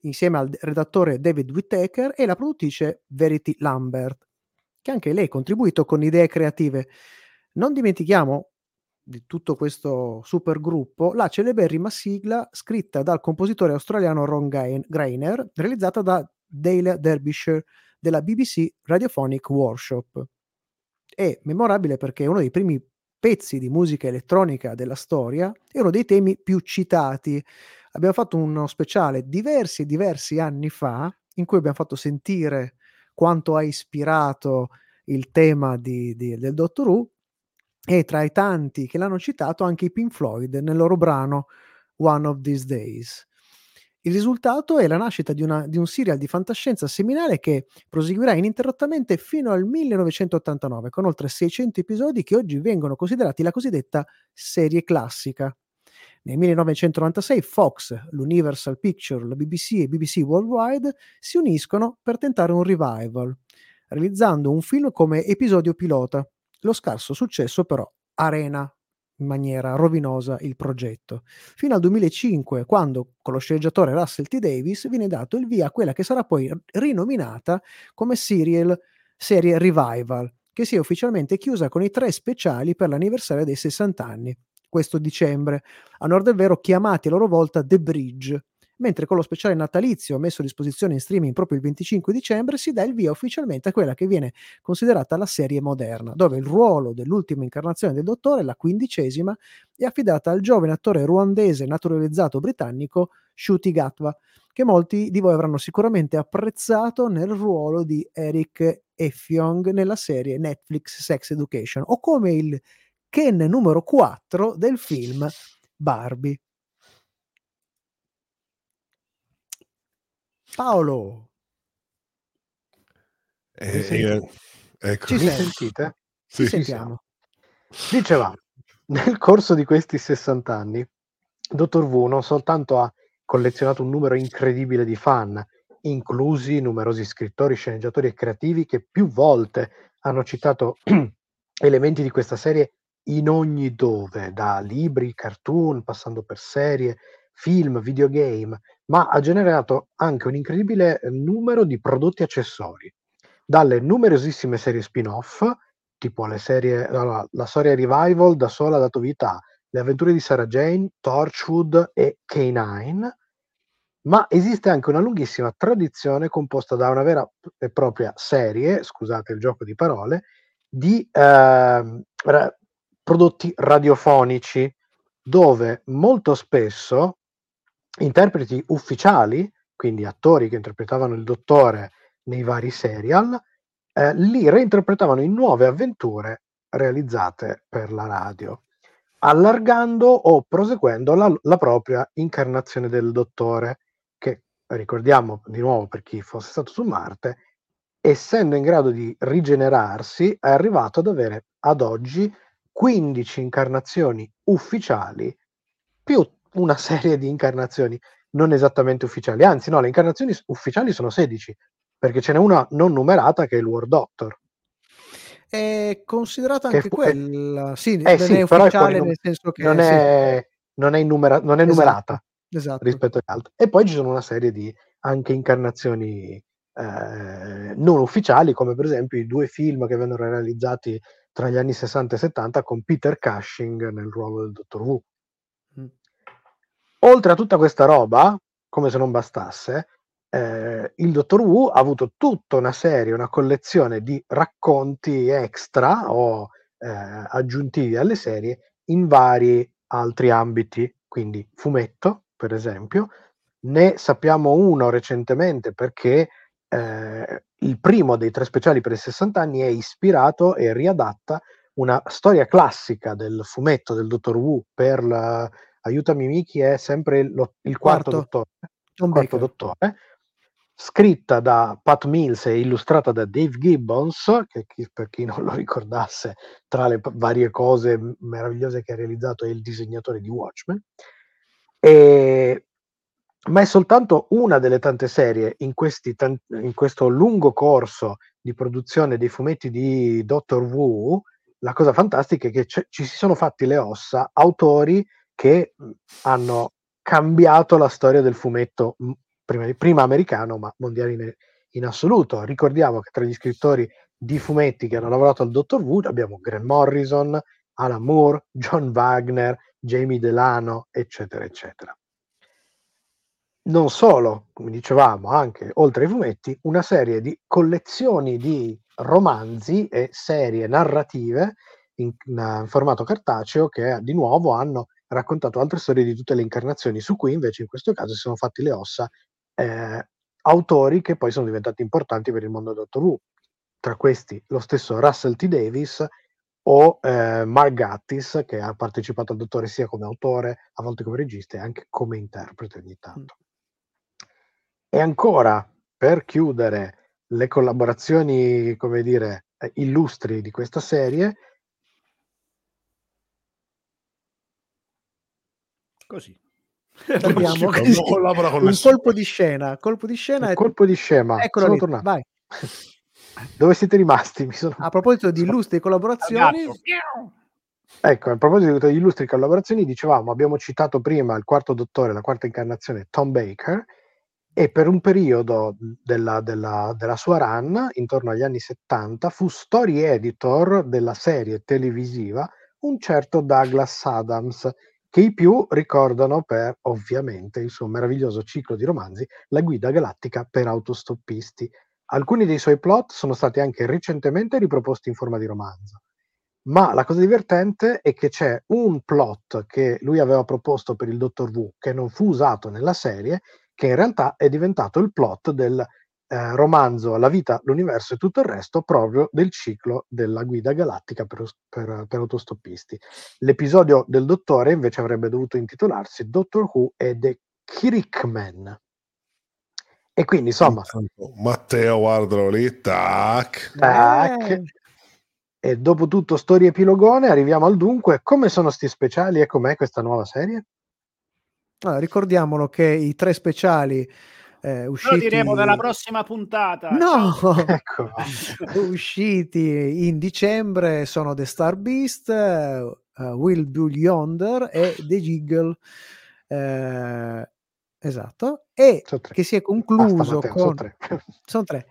insieme al redattore David Whittaker e la produttrice Verity Lambert, che anche lei ha contribuito con idee creative. Non dimentichiamo di tutto questo super gruppo la celeberrima sigla scritta dal compositore australiano Ron Greiner, realizzata da Dale Derbyshire della BBC Radiophonic Workshop. È memorabile perché è uno dei primi pezzi di musica elettronica della storia e uno dei temi più citati. Abbiamo fatto uno speciale diversi diversi anni fa in cui abbiamo fatto sentire quanto ha ispirato il tema di- di- del Doctor Who e tra i tanti che l'hanno citato anche i Pink Floyd nel loro brano One of These Days. Il risultato è la nascita di, una- di un serial di fantascienza seminale che proseguirà ininterrottamente fino al 1989, con oltre 600 episodi che oggi vengono considerati la cosiddetta serie classica. Nel 1996 Fox, l'Universal Picture, la BBC e BBC Worldwide si uniscono per tentare un revival, realizzando un film come episodio pilota. Lo scarso successo però arena in maniera rovinosa il progetto. Fino al 2005, quando con lo sceneggiatore Russell T. Davis viene dato il via a quella che sarà poi rinominata come serial, serie Revival, che si è ufficialmente chiusa con i tre speciali per l'anniversario dei 60 anni, questo dicembre, a nord del vero chiamati a loro volta The Bridge, mentre con lo speciale natalizio messo a disposizione in streaming proprio il 25 dicembre si dà il via ufficialmente a quella che viene considerata la serie moderna, dove il ruolo dell'ultima incarnazione del dottore, la quindicesima, è affidata al giovane attore ruandese naturalizzato britannico Shuti Gatwa, che molti di voi avranno sicuramente apprezzato nel ruolo di Eric Effiong nella serie Netflix Sex Education, o come il Ken numero 4 del film Barbie. Paolo. Eh, io- ecco. Ci sentite? Sì. Ci sentiamo. Dicevamo, nel corso di questi 60 anni, Dottor Who non soltanto ha collezionato un numero incredibile di fan, inclusi numerosi scrittori, sceneggiatori e creativi che più volte hanno citato elementi di questa serie in ogni dove, da libri, cartoon, passando per serie, film, videogame, ma ha generato anche un incredibile numero di prodotti accessori, dalle numerosissime serie spin-off, tipo le serie, allora, la storia Revival da sola ha dato vita a Le avventure di Sarah Jane, Torchwood e K9, ma esiste anche una lunghissima tradizione composta da una vera e propria serie, scusate il gioco di parole, di ehm, ra- prodotti radiofonici, dove molto spesso interpreti ufficiali, quindi attori che interpretavano il dottore nei vari serial, eh, li reinterpretavano in nuove avventure realizzate per la radio, allargando o proseguendo la, la propria incarnazione del dottore, che ricordiamo di nuovo per chi fosse stato su Marte, essendo in grado di rigenerarsi, è arrivato ad avere ad oggi 15 incarnazioni ufficiali più una serie di incarnazioni non esattamente ufficiali, anzi no, le incarnazioni ufficiali sono 16, perché ce n'è una non numerata che è il War Doctor. È considerata Che anche fu- quella, sì, Eh non sì, è ufficiale nel senso che non sì, è, non è, innumera- non è Esatto. numerata esatto. rispetto agli altri. E poi ci sono una serie di anche incarnazioni eh, non ufficiali, come per esempio i due film che vennero realizzati tra gli anni 60 e 70 con Peter Cushing nel ruolo del Dottor Who. Oltre a tutta questa roba, come se non bastasse, eh, il Dottor Who ha avuto tutta una serie, una collezione di racconti extra o eh, aggiuntivi alle serie in vari altri ambiti, quindi fumetto, per esempio. Ne sappiamo uno recentemente perché eh, il primo dei tre speciali per i 60 anni è ispirato e riadatta una storia classica del fumetto del Dottor Who per la, aiutami Miki, è sempre lo- il quarto, Quarto. dottore, quarto dottore, scritta da Pat Mills e illustrata da Dave Gibbons, che per chi non lo ricordasse, tra le varie cose meravigliose che ha realizzato è il disegnatore di Watchmen. E- ma è soltanto una delle tante serie in, tan- in questo lungo corso di produzione dei fumetti di Doctor Who. La cosa fantastica è che ci si sono fatti le ossa autori che hanno cambiato la storia del fumetto prima, prima americano, ma mondiale in, in assoluto. Ricordiamo che tra gli scrittori di fumetti che hanno lavorato al Dottor Who abbiamo Grant Morrison, Alan Moore, John Wagner, Jamie Delano, eccetera, eccetera. Non solo, come dicevamo, anche oltre ai fumetti, una serie di collezioni di romanzi e serie narrative in, in formato cartaceo che di nuovo hanno raccontato altre storie di tutte le incarnazioni, su cui invece in questo caso si sono fatti le ossa eh, autori che poi sono diventati importanti per il mondo del Doctor Who. Tra questi lo stesso Russell T. Davis o eh, Mark Gattis, che ha partecipato al Dottore sia come autore, a volte come regista e anche come interprete ogni tanto. E ancora, per chiudere le collaborazioni, come dire, eh, illustri di questa serie, Così. Abbiamo Quando così collabora con un colpo di scena, colpo di scena e colpo di scema, eccolo sono lì, tornato. vai. Dove siete rimasti? Sono... A proposito di illustri collaborazioni. Ecco, a proposito di illustri collaborazioni, dicevamo, abbiamo citato prima il quarto dottore, la quarta incarnazione, Tom Baker, e per un periodo della, della, della sua run, intorno agli anni 70, fu story editor della serie televisiva un certo Douglas Adams, che i più ricordano per, ovviamente, il suo meraviglioso ciclo di romanzi, La guida galattica per autostoppisti. Alcuni dei suoi plot sono stati anche recentemente riproposti in forma di romanzo. Ma la cosa divertente è che c'è un plot che lui aveva proposto per il Dottor Wu che non fu usato nella serie, che in realtà è diventato il plot del eh, romanzo La vita, l'universo e tutto il resto, proprio del ciclo della guida galattica per, per, per autostoppisti. L'episodio del Dottore invece avrebbe dovuto intitolarsi Doctor Who e The Kirkman. E quindi insomma, Matteo, guardalo lì, tac. tac. Eh. E dopo tutto storia epilogone arriviamo al dunque. Come sono sti speciali e com'è questa nuova serie? Allora, ricordiamolo che i tre speciali eh, Lo usciti diremo nella prossima puntata. No, Ecco. usciti in dicembre sono The Star Beast, uh, Will Bull Yonder e The Jiggle. eh, esatto, e che si è Basta, concluso Matteo, con sono tre. sono tre.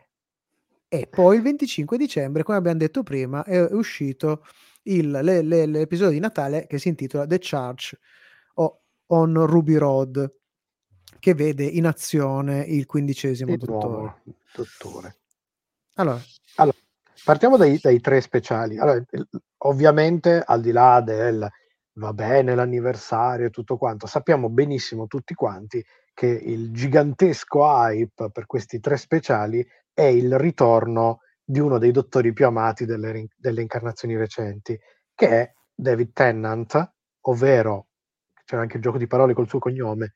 E poi il 25 dicembre, come abbiamo detto prima, è uscito il- le- le- l'episodio di Natale che si intitola The Charge o- on Ruby Road, che vede in azione il quindicesimo Il dottore. dottore. Allora, Partiamo dai, dai tre speciali. Allora, ovviamente, al di là del va bene l'anniversario e tutto quanto, sappiamo benissimo tutti quanti che il gigantesco hype per questi tre speciali è il ritorno di uno dei dottori più amati delle, delle incarnazioni recenti, che è David Tennant, ovvero c'era anche il gioco di parole col suo cognome,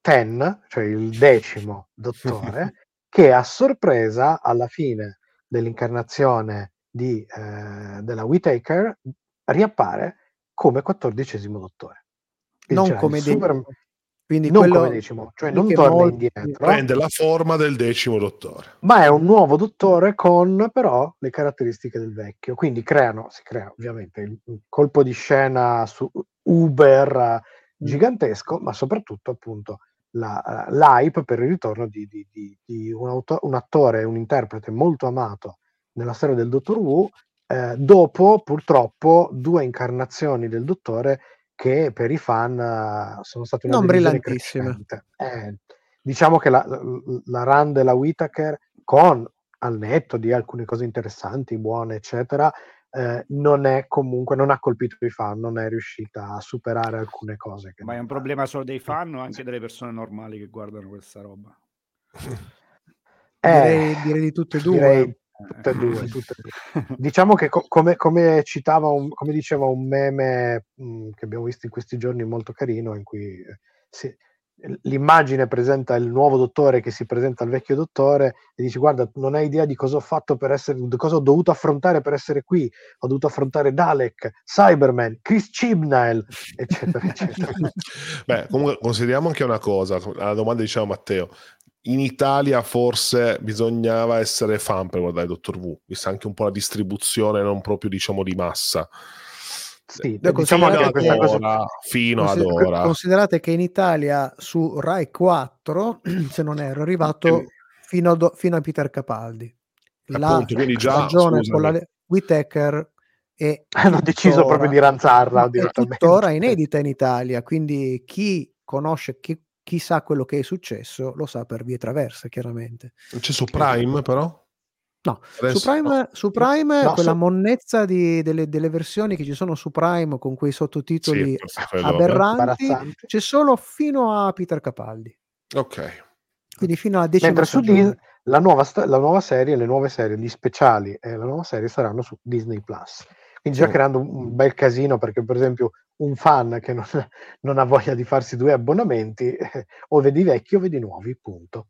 Ten, cioè il decimo dottore, che a sorpresa alla fine dell'incarnazione di, eh, della Whitaker riappare come quattordicesimo dottore. Quindi non come super- decimo. Quindi non quello- come decimo, cioè non torna molti- indietro, Prende la forma del decimo dottore. ma è un nuovo dottore con però le caratteristiche del vecchio. Quindi creano, si crea ovviamente il il colpo di scena su Uber eh, gigantesco, ma soprattutto appunto la, l'hype per il ritorno di, di- di- di un, auto- un attore, un interprete molto amato nella storia del Dottor Who, eh, dopo purtroppo due incarnazioni del Dottore che per i fan eh, sono state una Non brillantissime. Eh, diciamo che la, la run della Whitaker con al netto di alcune cose interessanti, buone, eccetera, eh, non è comunque, non ha colpito i fan, non è riuscita a superare alcune cose. Che Ma è un problema solo dei fan o anche delle persone normali che guardano questa roba? Eh, direi, direi di tutte e due. direi tutte e due, tutte e due. Diciamo che co- come, come citava, un, come diceva un meme mh, che abbiamo visto in questi giorni molto carino, in cui eh, si- l'immagine presenta il nuovo dottore che si presenta al vecchio dottore e dice guarda non hai idea di cosa ho fatto per essere, di cosa ho dovuto affrontare per essere qui, ho dovuto affrontare Dalek, Cyberman, Chris Chibnall, eccetera, eccetera. Beh, comunque consideriamo anche una cosa, la domanda diceva Matteo. In Italia forse bisognava essere fan per guardare Dottor Who, vista anche un po' la distribuzione non proprio diciamo di massa. Sì, diciamo anche considerate che questa cosa Ora, fino ad ora. Considerate che in Italia su Rai 4, se non ero arrivato fino a, do- fino a Peter Capaldi. La Appunto, quindi già, stagione con la scusami. Whitaker è hanno deciso tuttora- proprio di ranzarla è tuttora inedita in Italia, quindi chi conosce, chi, chi sa quello che è successo, lo sa per vie traverse, chiaramente. C'è su Prime però? No, Adesso- su Prime, su Prime No, quella su- monnezza di- delle, delle versioni che ci sono su Prime con quei sottotitoli Sì, quello, aberranti, c'è solo fino a Peter Capaldi, Ok. quindi fino alla decima Mentre su stagione. Dis- la nuova, sta- la nuova serie, le nuove serie, gli speciali e la nuova serie saranno su Disney Plus. Quindi già Sì. creando un, bel casino perché, per esempio, un fan che non, non ha voglia di farsi due abbonamenti, eh, o vedi vecchi o vedi nuovi, punto.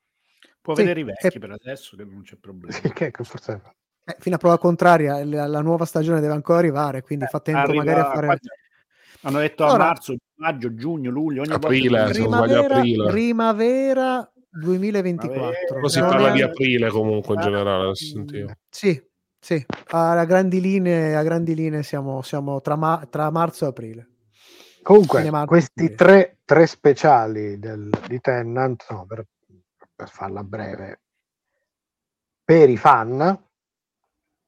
Può Sì, vedere i vecchi e- per adesso che non c'è problema. Sì, che che forse Eh, fino a prova contraria, la, la nuova stagione deve ancora arrivare, quindi fa tempo Arriva- magari a fare quando- Hanno detto a Allora- marzo, maggio, giugno, luglio, ogni Aprile, volta. primavera, aprile. primavera 2024. Primavera. Però si parla è- di aprile comunque in Ah, generale, sentivo. Sì, Sì, a grandi linee, a grandi linee siamo, siamo tra, ma- tra marzo e aprile. Comunque, marzo, questi aprile. tre, tre speciali del- di Tennant, no, per, per farla breve, per i fan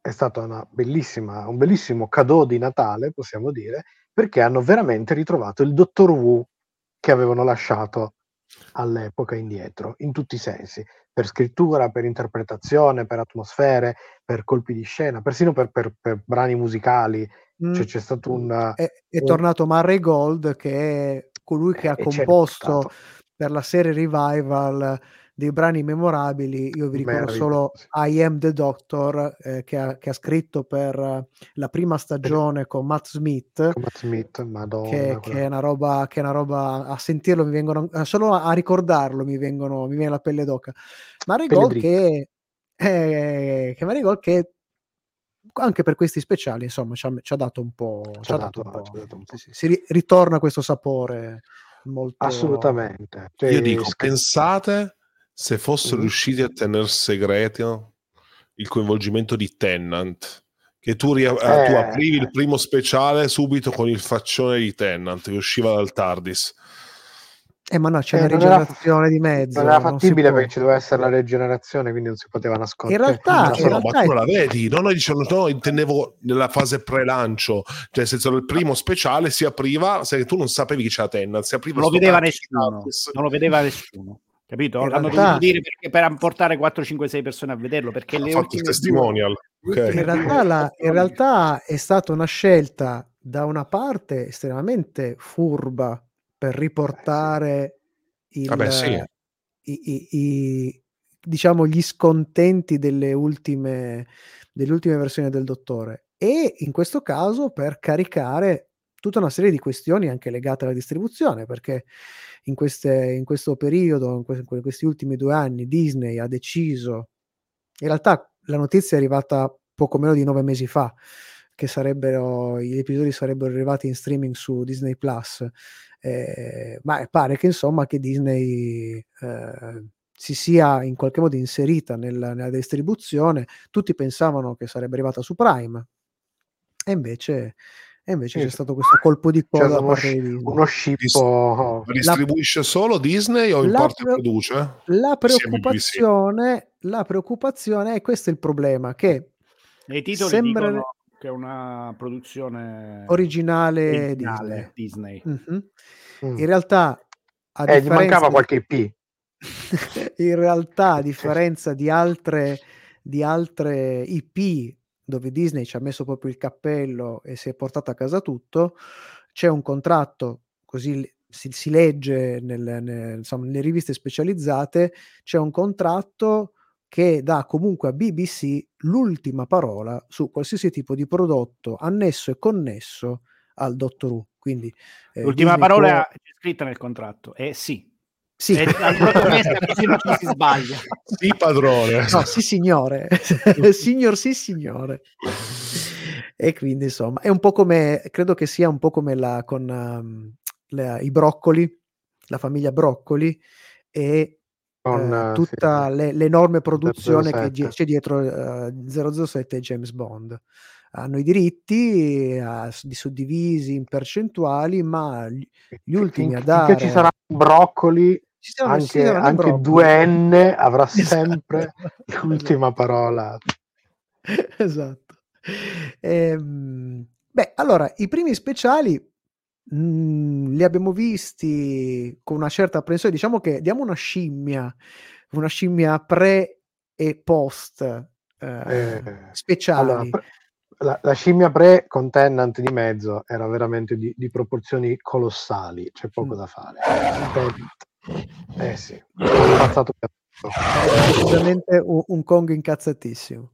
è stato una bellissima, un bellissimo cadeau di Natale, possiamo dire, perché hanno veramente ritrovato il Dottor Wu che avevano lasciato all'epoca indietro, in tutti i sensi, per scrittura, per interpretazione, per atmosfere, per colpi di scena, persino per, per- per brani musicali. Mm, Cioè, c'è stato un... è, è un- tornato Murray Gold, che è colui che ha e c'è composto per la serie Revival dei brani memorabili. Io vi ricordo solo. I Am the Doctor, eh, che, ha, che ha scritto per eh, la prima stagione con Matt Smith. Come Smith, Madonna. Che, che è una roba, che è una roba a sentirlo mi vengono a- solo a ricordarlo mi vengono mi viene la pelle d'oca. Murray Pelle Gold dritta. che, eh, che Murray Gold che anche per questi speciali insomma ci ha, ci ha dato un po', ci ha dato un po'. dato un po'. Sì, sì, si ri- ritorna questo sapore molto Assolutamente. Cioè, Io dico, sc- pensate se fossero Mm. riusciti a tenere segreto il coinvolgimento di Tennant. Che tu, ri- eh, tu Eh. aprivi il primo speciale subito con il faccione di Tennant che usciva dal TARDIS. eh ma no c'è Eh, una non era- rigenerazione di mezzo non era non fattibile può. perché ci doveva essere la rigenerazione, quindi non si poteva nascondere. In realtà- Cioè, in No, no, ma realtà- tu la vedi, no, no, diciamo, no, intendevo nella fase pre-lancio, cioè nel senso il primo speciale si apriva, se tu non sapevi che c'era Tennant, si apriva Non lo vedeva nessuno, TARDIS. non lo vedeva nessuno. Capito? In L'hanno realtà- dovuto dire perché, per portare 4, 5, 6 persone a vederlo perché le ultime testimonial. due- ok. in realtà, la- in realtà è stata una scelta da una parte estremamente furba per riportare il, Vabbè, sì. i, i- i- diciamo gli scontenti delle ultime, delle ultime versioni del dottore e in questo caso per caricare tutta una serie di questioni anche legate alla distribuzione perché in, queste- in questo periodo in, que- in questi ultimi due anni Disney ha deciso in realtà la notizia è arrivata poco meno di nove mesi fa che sarebbero gli episodi sarebbero arrivati in streaming su Disney Plus. Eh, ma pare che insomma che Disney eh, si sia in qualche modo inserita nella, nella distribuzione. Tutti pensavano che sarebbe arrivata su Prime. E invece, e invece Sì. c'è stato questo colpo di coda da uno, sci- uno scippo. Distribuisce solo Disney o in la parte pre- produce? la preoccupazione, la preoccupazione è questo è il problema che E i titoli Sembra- che è una produzione originale, originale Disney. Disney. Mhm. Mm. In realtà, a Eh, gli mancava di- qualche IP. in realtà, a differenza di altre, di altre IP dove Disney ci ha messo proprio il cappello e si è portato a casa tutto, c'è un contratto, così si, si legge nel- nel- insomma, nelle riviste specializzate, c'è un contratto che dà comunque a BBC l'ultima parola su qualsiasi tipo di prodotto annesso e connesso al Dottor Who. Quindi, eh, L'ultima Disney parola può- è scritta nel contratto è sì. Sì. È al protagonista così non ci si sbaglia. Sì, padrone. No, sì signore, signor sì signore. E quindi insomma è un po' come, credo che sia un po' come la, con um, la- i broccoli, la famiglia broccoli e Con, eh, tutta sì. le- l'enorme produzione che 007. gi- c'è dietro eh, 007 e James Bond. Hanno i diritti eh, di suddivisi in percentuali, ma gli, gli ultimi Fin- a finché dare... ci saranno broccoli, anche, anche broccoli. 2N avrà Esatto. sempre l'ultima parola. esatto. Ehm, beh, allora, i primi speciali mh, li abbiamo visti con una certa apprensione. Diciamo che diamo una scimmia, una scimmia pre e post eh, Eh, speciali. Allora, pre- la, la scimmia pre con Tennant di mezzo era veramente di, di proporzioni colossali, c'è poco Mm. da fare. Eh sì, tutto. Era decisamente un, un Kong incazzatissimo.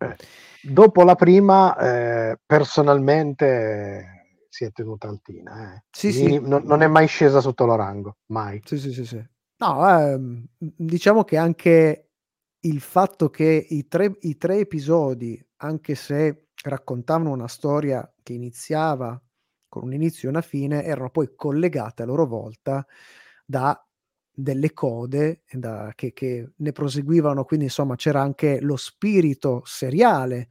Dopo la prima, eh, personalmente eh, si è tenuta altina. eh. Sì, sì. Non, non è mai scesa sotto l'orango, mai. Sì, sì, sì, sì. No, ehm, diciamo che anche il fatto che i tre, i tre episodi, anche se raccontavano una storia che iniziava con un inizio e una fine, erano poi collegate a loro volta da delle code da- che, che ne proseguivano, quindi insomma c'era anche lo spirito seriale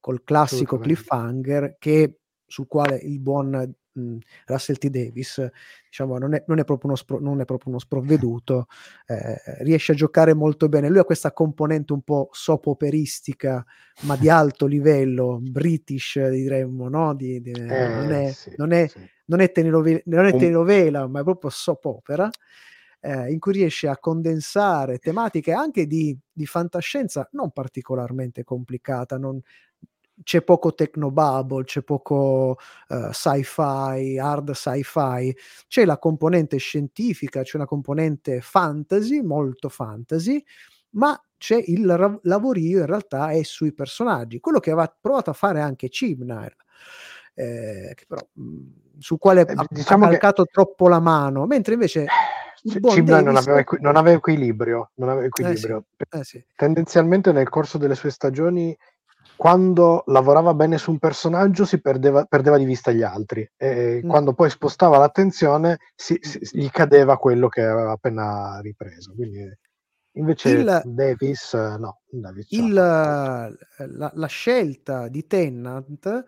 col classico cliffhanger che, sul quale il buon mh, Russell T. Davis diciamo, non, è, non, è proprio uno spro- non è proprio uno sprovveduto, eh, riesce a giocare molto bene. Lui ha questa componente un po' soap operistica, ma di alto livello, british diremmo, no? Di, di, non, è, Eh, sì, non, è, sì. non è telenovela, non è telenovela, ma è proprio soap opera. Eh, in cui riesce a condensare tematiche anche di, di fantascienza non particolarmente complicata, non- c'è poco technobubble, c'è poco eh, sci-fi, hard sci-fi, c'è la componente scientifica, c'è una componente fantasy, molto fantasy, ma c'è il ra- lavorio in realtà è sui personaggi, quello che aveva provato a fare anche Chibnall, eh, che però, mh, sul quale Eh, diciamo ha che- calcato troppo la mano, mentre invece il C- buon Cibnall non aveva, equi- non aveva equilibrio, non aveva equilibrio. eh sì. Tendenzialmente nel corso delle sue stagioni, quando lavorava bene su un personaggio, si perdeva, perdeva di vista gli altri. E Mm. quando poi spostava l'attenzione, si- si- gli cadeva quello che aveva appena ripreso. Quindi, invece, Il- Davis, eh, no. Davis il, la, la scelta di Tennant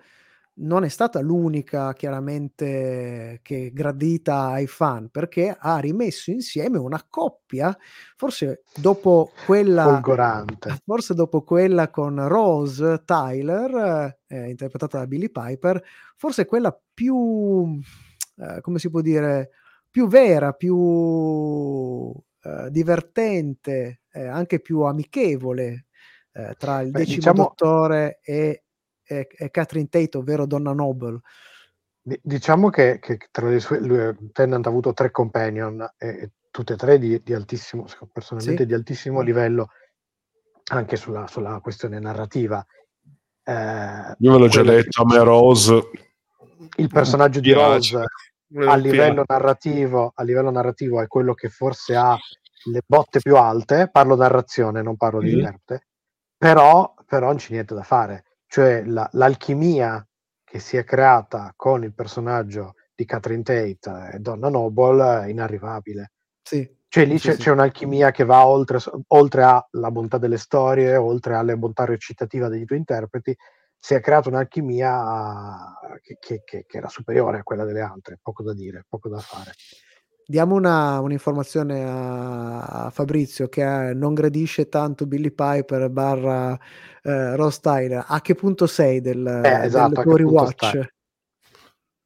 non è stata l'unica chiaramente che gradita ai fan perché ha rimesso insieme una coppia forse dopo quella folgorante. forse dopo quella con Rose Tyler eh, interpretata da Billy Piper forse quella più eh, come si può dire più vera più eh, divertente eh, anche più amichevole eh, tra il Beh, decimo diciamo- dottore e, e, e Catherine Tate ovvero Donna Noble Di- Diciamo che, che tra le sue, lui, Tennant ha avuto tre companion e, e tutte e tre di, di altissimo, personalmente Sì. di altissimo livello anche sulla, sulla questione narrativa. Eh, Io ve l'ho già detto, a me Rose Il personaggio di. Rose Me a lo livello, narrativo, a livello narrativo è quello che forse ha le botte più alte, parlo narrazione, non parlo di Mhm. interprete, però, però non c'è niente da fare. Cioè la- l'alchimia che si è creata con il personaggio di Catherine Tate e Donna Noble è inarrivabile. sì Cioè lì Sì, c'è, sì. c'è un'alchimia che va oltre, oltre alla bontà delle storie, oltre alla bontà recitativa degli due interpreti, si è creata un'alchimia che, che- che- che era superiore a quella delle altre, poco da dire, poco da fare. Diamo una, un'informazione a, a Fabrizio che eh, non gradisce tanto Billy Piper barra eh, Ross Tyler. A che punto sei del, esatto, del tuo rewatch?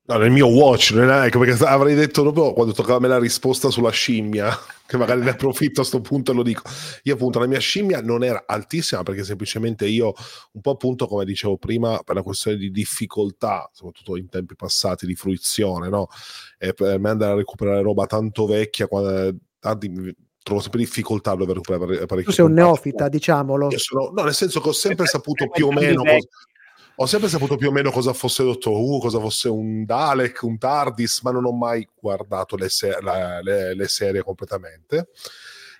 No, nel mio watch, non è ecco, perché avrei detto proprio quando toccava a me la risposta sulla scimmia, che magari ne approfitto a sto punto e lo dico. Io appunto la mia scimmia non era altissima perché semplicemente io, un po' appunto come dicevo prima, per la questione di difficoltà, soprattutto in tempi passati, di fruizione, no? E per me andare a recuperare roba tanto vecchia, quando, tanti, trovo sempre difficoltà a dover recuperare pare- parecchio. Tu sei un neofita, diciamolo. Sono, no, nel senso che ho sempre saputo Come più o entrambi meno vecchi. Ho sempre saputo più o meno cosa fosse Doctor Who, cosa fosse un Dalek, un TARDIS, ma non ho mai guardato le, se- la- le- le serie completamente.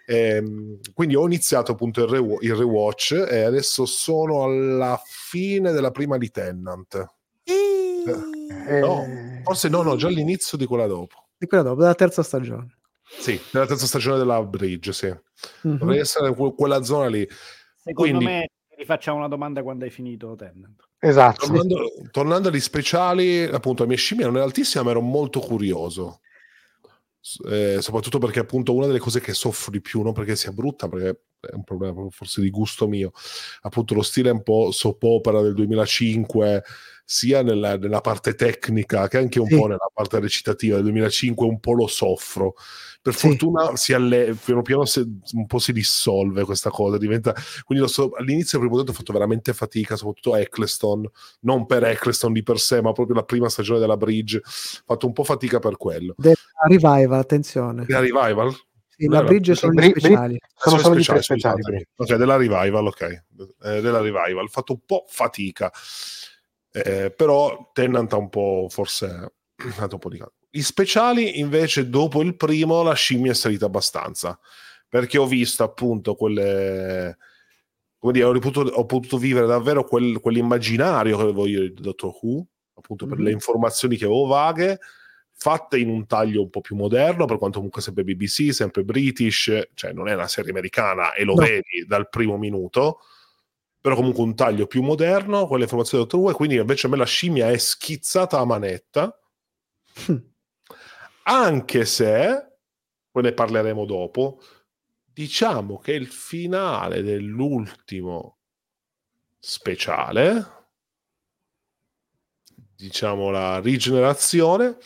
Ehm, quindi ho iniziato appunto il, rewa- il rewatch e adesso sono alla fine della prima di Tennant. Eh, No, forse no, no, già all'inizio di quella dopo. Di quella dopo, della terza stagione. Sì, nella terza stagione della Bridge, sì. Mhm. Dovrei essere que- quella zona lì. Secondo Quindi- me ti rifacciamo una domanda quando hai finito Tennant. Esatto. Tornando, tornando agli speciali, appunto, la mia scimmia non è altissima, ma ero molto curioso. Eh, soprattutto perché, appunto, una delle cose che soffro di più, non perché sia brutta, perché è un problema forse di gusto mio, appunto, lo stile un po' soap opera del 2005, sia nella, nella parte tecnica che anche un Sì. po' nella parte recitativa del 2005, un po' lo soffro. Per Sì. fortuna si alle- piano piano si- un po' si dissolve questa cosa, diventa quindi lo so- all'inizio del primo tempo ho fatto veramente fatica, soprattutto Eccleston, non per Eccleston di per sé, ma proprio la prima stagione della Bridge, ho fatto un po' fatica per quello. Della revival, attenzione. Della Revival? Sì, la bridge sono Bri- gli Bri- speciali. Sono solo di tre speciali, speciali. Ok, della Revival, ok. Eh, della Revival, ho fatto un po' fatica. Eh, però Tennant ha un po' forse dato un po' di caldo. Gli speciali invece dopo il primo la scimmia è salita abbastanza perché ho visto appunto quelle come dire, ho, ripotuto- ho potuto vivere davvero quel- quell'immaginario che avevo io di Doctor Who appunto per Mhm. le informazioni che avevo vaghe fatte in un taglio un po' più moderno per quanto comunque sempre BBC, sempre British cioè non è una serie americana e lo No. vedi dal primo minuto però comunque un taglio più moderno con le informazioni del dottor e quindi invece a me la scimmia è schizzata a manetta, anche se, poi ne parleremo dopo, diciamo che il finale dell'ultimo speciale, diciamo la rigenerazione,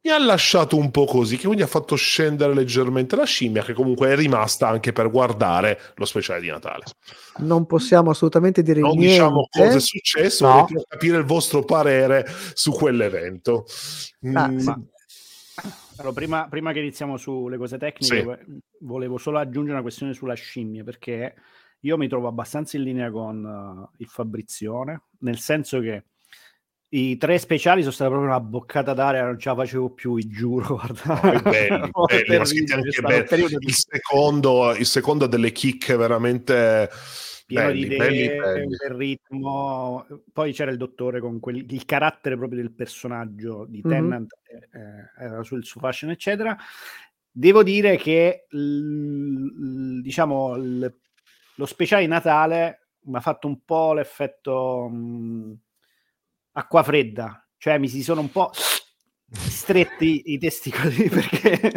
mi ha lasciato un po' così, che quindi ha fatto scendere leggermente la scimmia, che comunque è rimasta anche per guardare lo speciale di Natale. Non possiamo assolutamente dire Non niente. diciamo cosa è successo, No. voglio capire il vostro parere su quell'evento. Ah, Mm, sì. Allora, prima, prima che iniziamo sulle cose tecniche, Sì. vo- volevo solo aggiungere una questione sulla scimmia, perché io mi trovo abbastanza in linea con eh, il Fabrizione, nel senso che i tre speciali sono stati proprio una boccata d'aria, non ce la facevo più, vi giuro. Guarda. Poi belli, Oh, belli, belli. il, secondo, il secondo ha delle chicche veramente pieno belli, di idee, belli. del ritmo. Poi c'era il dottore con quel- il carattere proprio del personaggio di Mhm. Tennant, eh, era sul suo fascino, eccetera. Devo dire che l- l- diciamo l- lo speciale di Natale mi ha fatto un po' l'effetto mh, acqua fredda, cioè mi si sono un po' stretti i testicoli perché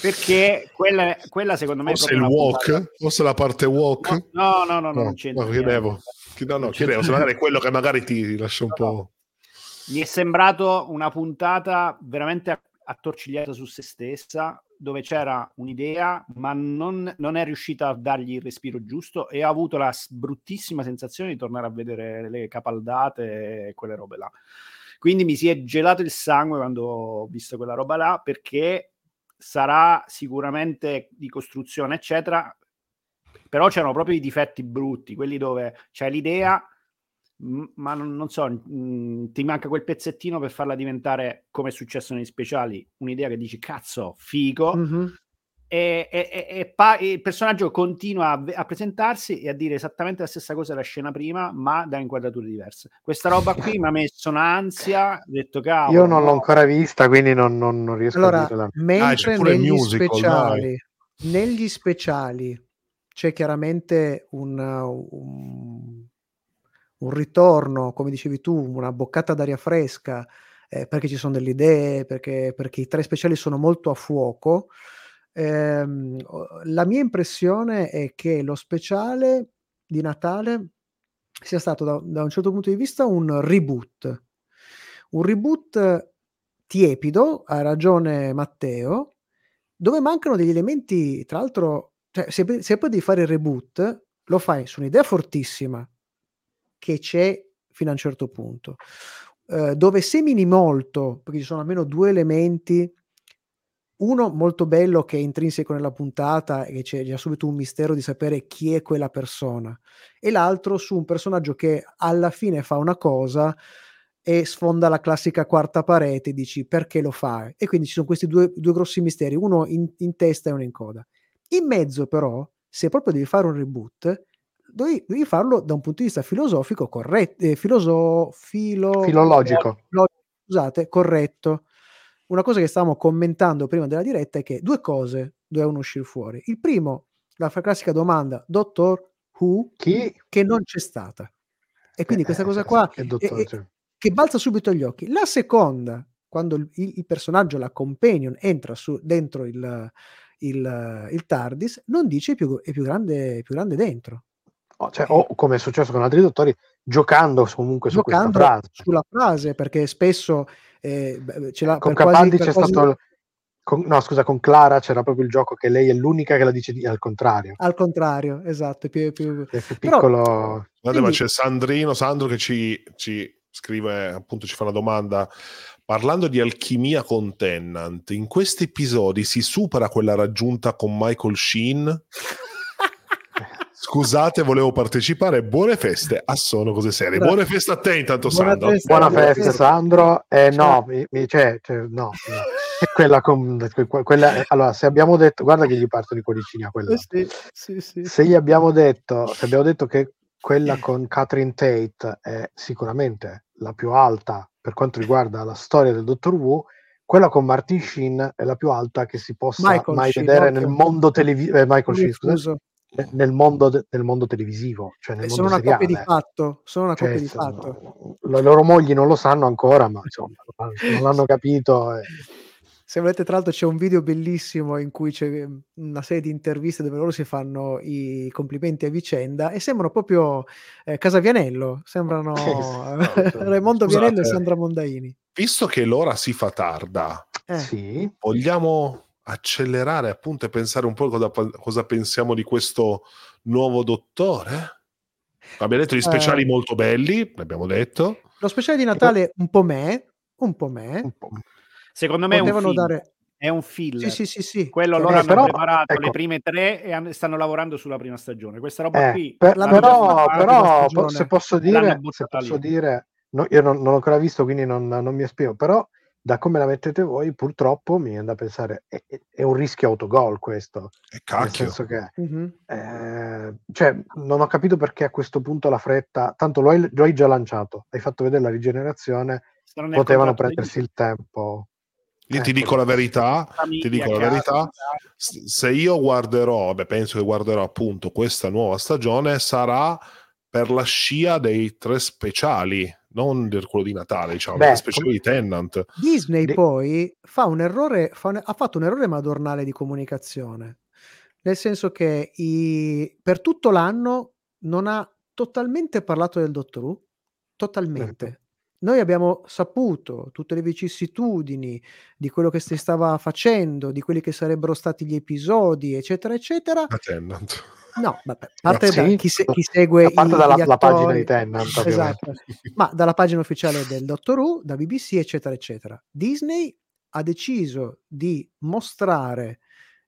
perché quella, quella secondo me è Forse il proprio una walk? puntata- Forse la parte walk? No, no, no, no, No, non c'entra no, chiedevo. No, no, chiedevo, se magari è quello che magari ti lascia un No, po'... Mi è sembrato una puntata veramente attorcigliata su se stessa, dove c'era un'idea, ma non, non è riuscita a dargli il respiro giusto e ha avuto la bruttissima sensazione di tornare a vedere le capaldate e quelle robe là. Quindi mi si è gelato il sangue quando ho visto quella roba là, perché sarà sicuramente di costruzione, eccetera, però c'erano proprio i difetti brutti, quelli dove c'è l'idea, ma non, non so, mh, ti manca quel pezzettino per farla diventare, come è successo nei speciali, un'idea che dici cazzo, figo, Mhm. e, e- e- e pa- e il personaggio continua a, a presentarsi e a dire esattamente la stessa cosa della scena prima, ma da inquadrature diverse. Questa roba qui mi ha messo un'ansia, ho detto cavolo. Io non l'ho ancora vista, quindi non, non- non riesco a Allora, dirla. mentre il negli musical, speciali, negli speciali c'è chiaramente un, un, un ritorno, come dicevi tu, una boccata d'aria fresca, eh, perché ci sono delle idee, perché, perché i tre speciali sono molto a fuoco. O- la mia impressione è che lo speciale di Natale sia stato da, da un certo punto di vista un reboot. Un reboot tiepido, ha ragione Matteo, dove mancano degli elementi, tra l'altro, cioè, se, se poi devi fare il reboot, lo fai su un'idea fortissima che c'è fino a un certo punto, eh, dove semini molto, perché ci sono almeno due elementi, uno molto bello che è intrinseco nella puntata e c'è già subito un mistero di sapere chi è quella persona, e l'altro su un personaggio che alla fine fa una cosa e sfonda la classica quarta parete e dici perché lo fa? E quindi ci sono questi due, due grossi misteri uno in, in testa e uno in coda. In mezzo però se proprio devi fare un reboot devi, devi farlo da un punto di vista filosofico corretto eh, filoso, filo, Filologico. filo- scusate corretto una cosa che stavamo commentando prima della diretta è che due cose dovevano uscire fuori il primo la classica domanda Dottor Who Chi? che non c'è stata e quindi Eh, questa eh, cosa qua Che e- e- cioè. che balza subito agli occhi. La seconda, quando il, il- personaggio, la companion, entra su, dentro il, il, il TARDIS, non dice più, è più grande, è più grande dentro. O, cioè, o come è successo con altri dottori, giocando comunque su questa Giocando frase. sulla frase, perché spesso eh, ce l'ha Con quasi- Capaldi per c'è quasi- stato... con- no, scusa, con Clara c'era proprio il gioco che lei è l'unica che la dice di- al contrario. Al contrario, esatto. più- più- È più Però- piccolo... Guarda, ma Quindi- c'è Sandrino, Sandro che ci, ci scrive, appunto ci fa una domanda. Parlando di alchimia con Tennant, in questi episodi si supera quella raggiunta con Michael Sheen? Scusate, volevo partecipare. Buone feste a Sono Cose Serie. Buone feste a te, intanto, Buona Sandro. festa. Buona festa, festa. Sandro. Eh, no, mi, mi- cioè, cioè, no, no. È quella con... que- quella- allora, se abbiamo detto... Guarda che gli partono i cuoricini a quella. Eh sì, sì, sì. Se gli abbiamo detto, se abbiamo detto che quella con Catherine Tate è sicuramente la più alta per quanto riguarda la storia del Dottor Wu, quella con Martin Sheen è la più alta che si possa Michael mai Sheen, vedere occhio. nel mondo televisivo. Michael Sheen, scusa. Nel mondo, de- nel mondo televisivo, cioè nel Eh, mondo sono una coppia di seriale. fatto, sono una Cioè, coppia di fatto. le loro mogli non lo sanno ancora, ma insomma, non l'hanno capito. eh. Se volete, tra l'altro, c'è un video bellissimo in cui c'è mm, una serie di interviste dove loro si fanno i complimenti a vicenda e sembrano proprio eh, Casavianello, sembrano Esatto. Raimondo Vianello e. Sandra Mondaini. Visto che l'ora si fa tarda, Eh, Sì, vogliamo accelerare appunto e pensare un po' cosa, cosa pensiamo di questo nuovo dottore? Abbiamo detto gli speciali Eh. molto belli, l'abbiamo detto. Lo speciale di Natale un po' me, un po' me. un po'. Secondo me è un, Potevano film, dare... è un filler. Sì, sì, sì, sì. Quello loro hanno però, preparato le ecco. prime tre e stanno lavorando sulla prima stagione. Questa roba Eh, qui per- però, però stagione. se posso dire, se posso dire no, io non, non l'ho ancora visto, quindi non, non mi esprimo, però da come la mettete voi, purtroppo mi viene da pensare è, è- un rischio autogol questo, E nel cacchio. senso che Mhm. eh, cioè, non ho capito perché a questo punto la fretta, tanto lo hai, lo hai già lanciato, hai fatto vedere la rigenerazione, nel potevano prendersi il tempo. Io ti Ecco. dico la verità, ti dico la verità, se io guarderò, beh, penso che guarderò appunto questa nuova stagione, sarà per la scia dei tre speciali, non del quello di Natale, diciamo, Beh, dei speciali di Tennant. Disney Di- poi fa un errore, fa un- ha fatto un errore madornale di comunicazione, nel senso che i- per tutto l'anno non ha totalmente parlato del Dottor Who, totalmente. Noi abbiamo saputo tutte le vicissitudini di quello che si stava facendo, di quelli che sarebbero stati gli episodi, eccetera, eccetera. A Tennant. No, vabbè, a parte Sì, da chi, se- chi segue a parte i- dalla gli la pagina attori- di Tennant. Esatto, ma dalla pagina ufficiale del Doctor Who, da BBC, eccetera, eccetera. Disney ha deciso di mostrare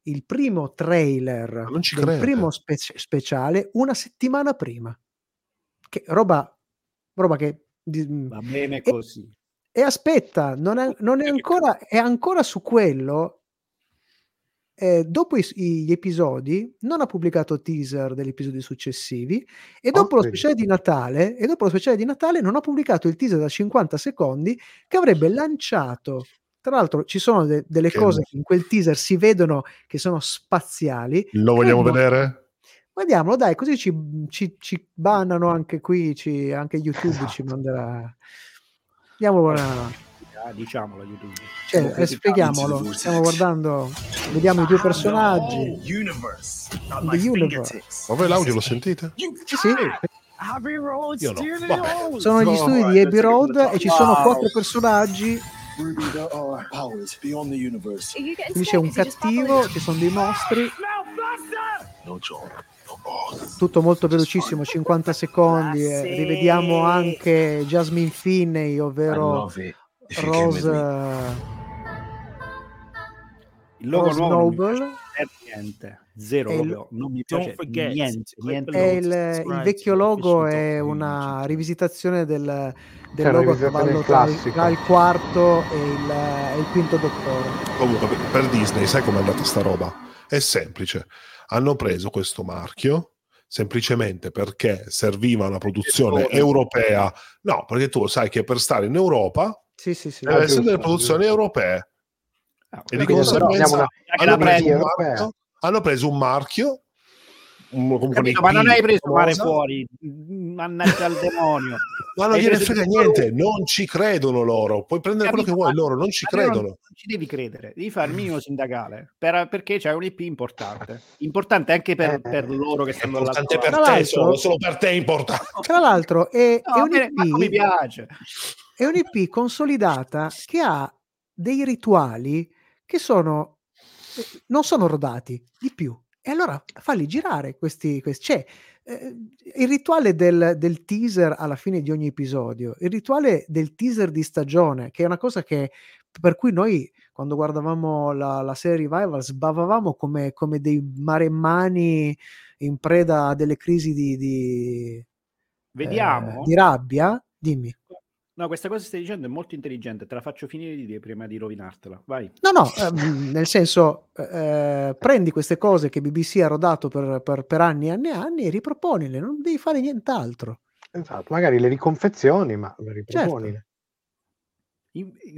il primo trailer del crede. primo spe- speciale una settimana prima. Che roba, roba che... di- Va bene E- così. e aspetta, non è, non è ancora, è ancora su quello. eh, dopo i- gli episodi, non ha pubblicato teaser degli episodi successivi. E dopo lo vedi. speciale di Natale, e dopo lo speciale di Natale, non ha pubblicato il teaser da 50 secondi che avrebbe lanciato. Tra l'altro, ci sono de- delle Che- cose che in quel teaser si vedono che sono spaziali. Lo vogliamo Credo- vedere? Guardiamolo, dai, così ci, ci, ci bannano anche qui, ci- anche YouTube ci Esatto. manderà. Diamo una. Ah, diciamolo YouTube. Cioè, eh, spieghiamolo, stiamo guardando, vediamo i due personaggi. Universe. The universe. Ma voi l'audio lo sentite? Sì, sì, Abbey Road, Io no. sono negli studi di Abbey Road e ci sono quattro personaggi. Universe. Quindi c'è un cattivo, ci sono dei mostri, No Oz. Tutto molto velocissimo, 50 secondi. e rivediamo anche Jasmine Finney, ovvero with Rose. Il logo Rose nuovo Noble. niente. Zero il-. Non mi piace forget niente, niente. il, il vecchio logo è una rivisitazione del, del logo a rivisitazione cavallo tra tra il quarto e il, e il quinto dottore. Comunque, per- per Disney, sai com'è andata sta roba? È semplice. Hanno preso questo marchio semplicemente perché serviva una produzione europea. No, perché tu sai che per stare in Europa Sì, sì, sì. Deve essere delle produzioni giusto. europee. Ah, E di conseguenza una- hanno preso, marchio, hanno preso un marchio un- capito, ma non hai preso mare fuori. Mannaggia al demonio. ma non gliene frega niente, non ci credono loro. Puoi prendere quello che vuoi, loro non ci credono. Non ci devi credere, devi fare il minimo sindacale per- perché c'è un IP importante. Importante anche per, Eh, per loro che stanno Importante dall'altro per te, solo, solo per te è importante. Tra l'altro è, lato. è No, bene, manco mi un'IP, piace. è un'IP consolidata che ha dei rituali che sono eh, non sono rodati di più. E allora falli girare questi. questi c'è eh, il rituale del, del teaser alla fine di ogni episodio, il rituale del teaser di stagione, che è una cosa che per cui noi quando guardavamo la, la serie Revival sbavavamo come, come dei maremmani in preda a delle crisi di, di, Vediamo. eh, di rabbia. Dimmi. No, questa cosa che stai dicendo è molto intelligente, te la faccio finire di dire prima di rovinartela. Vai. No, no, ehm, nel senso, eh, prendi queste cose che BBC ha rodato per, per- per anni e anni e anni e riproponile, non devi fare nient'altro. Esatto, magari le riconfezioni, ma le riproponi. Certo.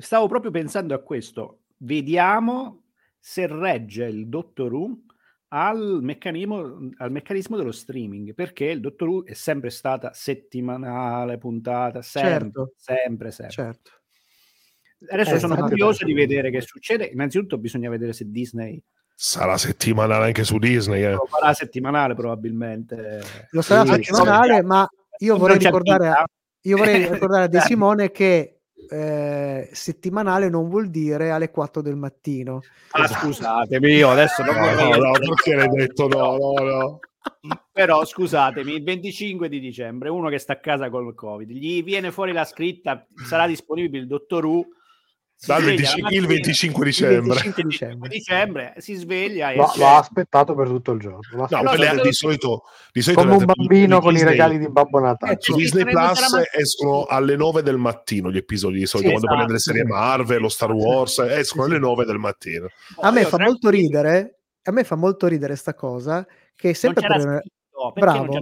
Stavo proprio pensando a questo. Vediamo se regge il Doctor Who al meccanismo, al meccanismo dello streaming perché il Dottor Who è sempre stata settimanale, puntata, sempre, Certo. sempre, sempre. Certo. Adesso Eh, sono infatti, curioso di vedere che succede. Innanzitutto bisogna vedere se Disney Sarà settimanale anche su Disney. eh. lo farà settimanale probabilmente. Lo sarà Sì, settimanale, ma io vorrei ricordare, vita. io vorrei ricordare a De. Simone che eh, settimanale non vuol dire alle 4 del mattino. Ah, scusatemi, io adesso non No, vorrei- no, no, perché l'hai detto no, no, no. Però scusatemi, il 25 di dicembre, uno che sta a casa col Covid, gli viene fuori la scritta, sarà disponibile il dottor Who. Si Dal sveglia 25 la il mattina, 25 Il dicembre. 25 il dicembre. dicembre, si sveglia e Lo, c'è- l'ho aspettato per tutto il giorno. No, quelle se- di solito, di solito come un le- bambino con i Disney- regali di Babbo Natale. Eh, Su Disney Plus escono alle 9 del mattino gli episodi di solito, Sì, quando parliamo delle esatto. serie Marvel o Star Wars, escono alle 9 del mattino. A me fa molto ridere, a me fa molto ridere sta cosa che Non sempre c'era per- Bravo.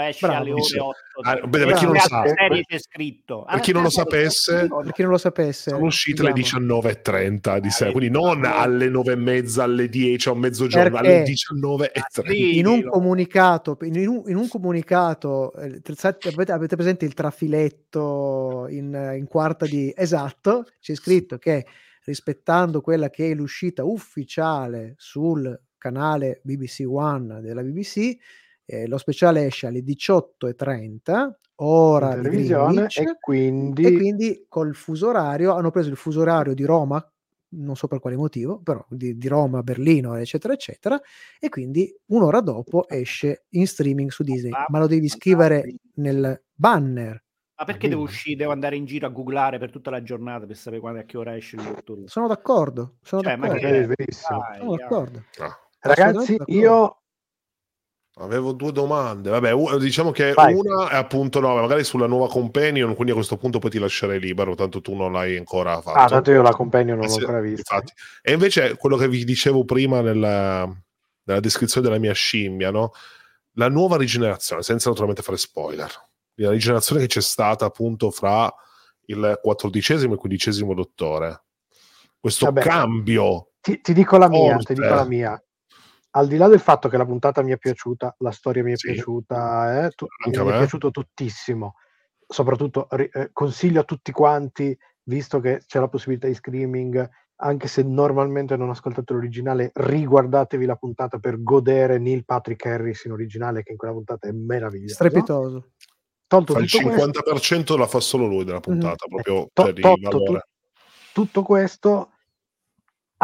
Esce Bravo. alle ore Dice- 8. Ah, per chi non sa- serie c'è scritto. per chi non lo sapesse- per chi non lo sapesse, Sono uscite le diciamo, 19.30 di Ah, sera, quindi non no. alle 9 e mezza, alle 10 o mezzogiorno, Perché? alle 19.30. Sì, in un comunicato, in un, in un comunicato eh, avete, avete presente il trafiletto in, in quarta di esatto, c'è scritto che rispettando quella che è l'uscita ufficiale sul canale BBC One della BBC, eh, lo speciale esce alle 18.30, ora di Greenwich, e quindi, e quindi col fuso orario hanno preso il fuso orario di Roma non so per quale motivo però di, di Roma, Berlino eccetera eccetera e quindi un'ora dopo esce in streaming su Disney ma lo devi scrivere nel banner Ma perché devo uscire, devo andare in giro a googlare per tutta la giornata per sapere quando e a che ora esce il Dottor Who? sono d'accordo sono Cioè, ma d'accordo, che-. Dai, sono d'accordo. Ah, Ragazzi, d'accordo. io avevo due domande. Vabbè, diciamo che Vai. una è appunto no, magari sulla nuova companion, quindi a questo punto poi ti lascerei libero, tanto tu non l'hai ancora fatto. Ah, tanto io la compagno non Eh l'ho ancora vista. infatti. E invece quello che vi dicevo prima nella, nella descrizione della mia scimmia, no? la nuova rigenerazione, senza naturalmente fare spoiler, la rigenerazione che c'è stata appunto fra il quattordicesimo e il quindicesimo dottore. Questo Vabbè. cambio Ti, ti dico la mia, Forte. ti dico la mia. Al di là del fatto che la puntata mi è piaciuta, la storia mi è Sì. piaciuta, eh, tu- mi è piaciuto tuttissimo. Soprattutto eh, consiglio a tutti quanti, visto che c'è la possibilità di streaming, anche se normalmente non ascoltate l'originale, riguardatevi la puntata per godere Neil Patrick Harris in originale, che in quella puntata è meraviglioso. strepitoso Tolto fa il tutto questo, 50% la fa solo lui della puntata, proprio To- cioè, di tolto valore. tutto questo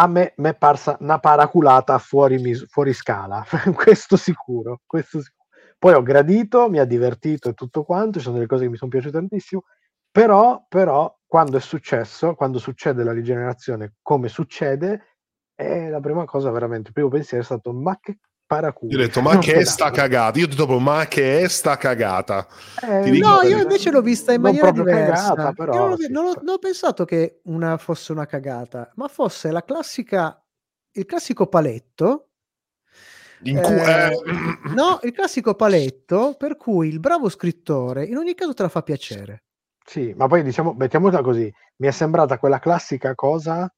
a me mi è parsa una paraculata fuori, mis- fuori scala, questo sicuro, questo sicuro. Poi ho gradito, mi ha divertito e tutto quanto, ci sono delle cose che mi sono piaciute tantissimo, però, però quando è successo, quando succede la rigenerazione come succede, è la prima cosa veramente, il primo pensiero è stato ma che paraculo. Io ho detto, ma che è sta cagata? Io ho detto proprio, ma che è sta cagata? Eh, no, io invece l'ho vista in maniera proprio diversa. cagata, però, Io non, ho, sì. non ho- non ho pensato che una fosse una cagata, ma fosse la classica, il classico paletto. In cui, Eh, eh, No, il classico paletto per cui il bravo scrittore in ogni caso te la fa piacere. Sì, ma poi diciamo, mettiamola così, mi è sembrata quella classica cosa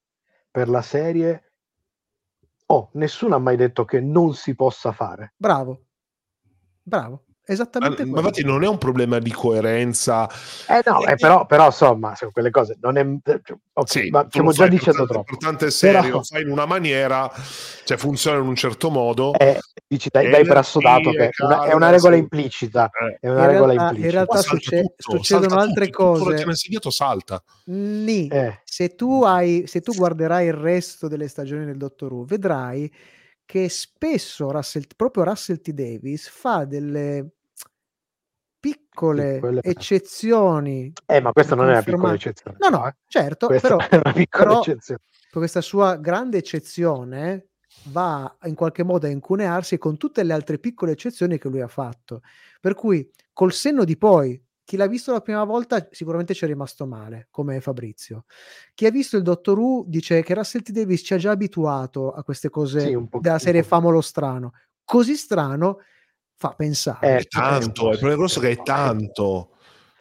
per la serie. Oh, nessuno ha mai detto che non si possa fare. Bravo, bravo, esattamente ma quello. infatti non è un problema di coerenza. Eh no, eh, però, però insomma, sono quelle cose non è. ok, Sì, ma stiamo già fai dicendo troppo. per tante serie, Però- lo fai in una maniera, cioè funziona in un certo modo. Eh, dici, dai, dai per assodato che è una, è una regola implicita. Eh, È una In regola realtà- in implicita. realtà qua salta succe- tutto, succedono altre tutto, tutto quello cose. che hanno insegnato salta. Nì. Eh, se tu hai se tu guarderai il resto delle stagioni del Dottor Who vedrai che spesso Russell, proprio Russell T Davis fa delle piccole Piccole- eccezioni eh, ma questa non è una piccola eccezione. no no certo Questa però è una piccola però- eccezione. questa sua grande eccezione va in qualche modo a incunearsi con tutte le altre piccole eccezioni che lui ha fatto per cui col senno di poi chi l'ha visto la prima volta sicuramente ci è rimasto male come Fabrizio chi ha visto il Dottor Who dice che Russell T Davis ci ha già abituato a queste cose Sì, della serie. Famolo strano così strano fa pensare Eh, È tanto, il problema grosso è che è tanto.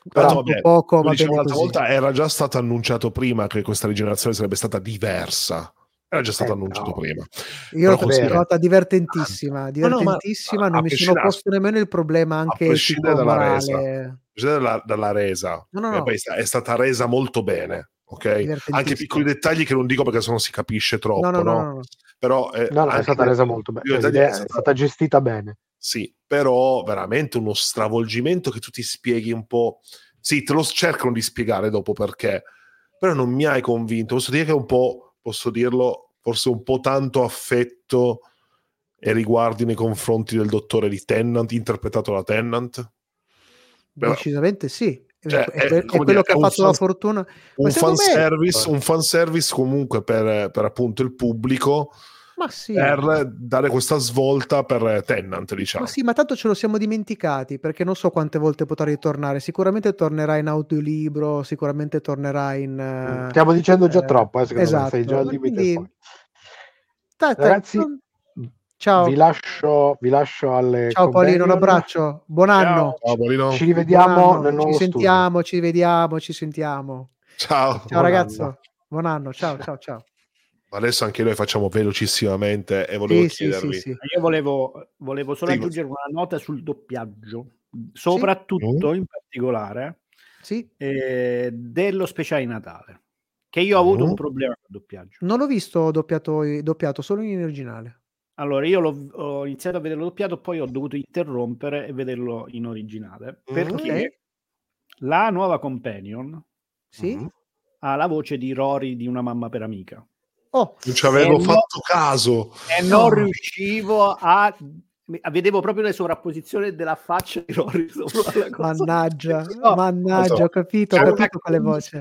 però- Tanto, Troppo vabbè, poco così. volta, era già stato annunciato prima che questa rigenerazione sarebbe stata diversa Era già stato Eh, annunciato però- prima. Io l'ho Però considera- trovata divertentissima, no, divertentissima, ma- non a mi sono prescindere- posto nemmeno il problema anche prescindere etico dalla morale. dalla, dalla resa, No, no, e no. poi sta- è stata resa molto bene, ok? Divertentissima. Anche piccoli dettagli che non dico perché sennò si capisce troppo, No, no, no? no, no, no. Però eh, No, no, è stata resa molto bene. Cioè, è è stata- stata gestita bene. Sì, però veramente uno stravolgimento che tu ti spieghi un po'. Sì, te lo cercano di spiegare dopo perché, però non mi hai convinto. Posso dire che è un po', posso dirlo, forse un po' tanto affetto e riguardi nei confronti del dottore di Tennant, interpretato da Tennant. Decisamente sì. Cioè, è, è- è quello dire, che ha fatto la fan- fortuna. Un secondo me- fanservice, un fanservice comunque per, per appunto il pubblico, Ma sì, per dare questa svolta per Tennant, diciamo. ma sì, ma tanto ce lo siamo dimenticati perché non so quante volte potrà ritornare. Sicuramente tornerà in audiolibro, sicuramente tornerà in. eh, Stiamo dicendo già eh, troppo, eh, secondo esatto. me sei già al limite. Quindi- ta- ta- Ragazzi, non- Ciao, Vi lascio, vi lascio alle ciao Paolino, un abbraccio, buon anno. Ciao, Paolino. Ci rivediamo anno. nel nuovo Ci studio. sentiamo, ci vediamo, ci sentiamo. Ciao. Ciao Buon ragazzo, anno. buon anno, ciao ciao ciao. Adesso anche noi facciamo velocissimamente e volevo Sì, chiedervi. sì, sì. Io volevo, volevo solo Sì, aggiungere una nota sul doppiaggio, soprattutto in particolare Sì, eh, dello speciale Natale, che io ho avuto Mm. un problema con il doppiaggio. non l'ho visto doppiato, doppiato solo in originale. Allora, io l'ho, ho iniziato a vederlo doppiato, poi ho dovuto interrompere e vederlo in originale, Mm. perché Ok. la nuova companion Sì? Ha la voce di Rory di Una mamma per amica. Oh, Non ci avevo Eh, no. fatto caso. E non riuscivo a... Vedevo proprio le sovrapposizioni della faccia di Rory la mannaggia, No, mannaggia, ho capito, ho C'è capito quale voce.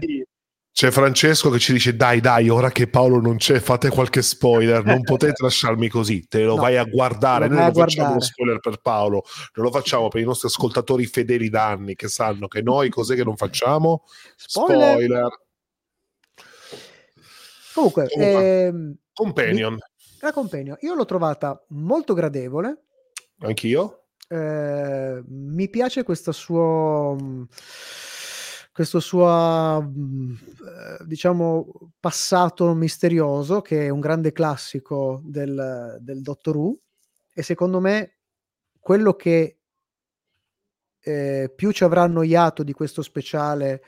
C'è Francesco che ci dice: Dai, dai, ora che Paolo non c'è, fate qualche spoiler. Non potete lasciarmi così, te lo No, vai a guardare. lo Noi non a facciamo uno guardare. spoiler per Paolo, non lo facciamo per i nostri ascoltatori fedeli d'anni che sanno che noi cos'è che non facciamo? Spoiler. Spoiler. Comunque, Comunque. ehm, Companion, la compagno, io l'ho trovata molto gradevole. anch'io. eh, mi piace questo suo mh, questo suo eh, diciamo passato misterioso che è un grande classico del, del Doctor Who e secondo me quello che eh, più ci avrà annoiato di questo speciale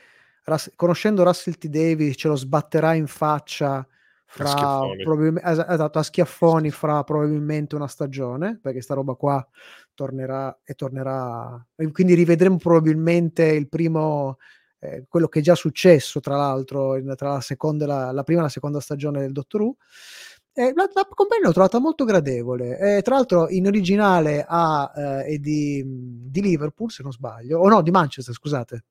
Russ- conoscendo Russell T. Davis ce lo sbatterà in faccia fra schiaffoni. probabilmente es- esatto, a schiaffoni fra probabilmente una stagione perché sta roba qua tornerà e tornerà e quindi rivedremo probabilmente il primo eh, quello che è già successo tra l'altro in- tra la seconda la, la prima e la seconda stagione del Doctor Who eh, la, la compagnia l'ho trovata molto gradevole eh, tra l'altro in originale ha, eh, è di, di Liverpool se non sbaglio o no di Manchester scusate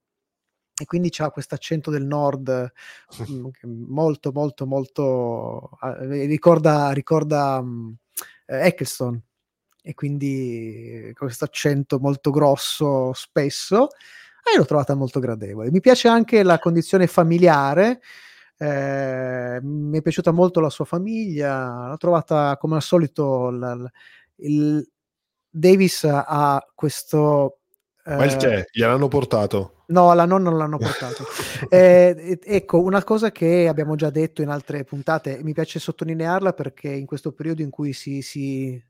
e quindi c'ha questo accento del nord mm, che molto molto molto eh, ricorda ricorda mm, eh, Eccleston. E quindi questo accento molto grosso spesso e l'ho trovata molto gradevole. Mi piace anche la condizione familiare eh, mi è piaciuta molto la sua famiglia l'ho trovata come al solito la- la- il Davis ha questo Ma il eh, tè gliel'hanno portato. No, la nonna non l'hanno portato. Eh, ecco, una cosa che abbiamo già detto in altre puntate, mi piace sottolinearla perché in questo periodo in cui si, si,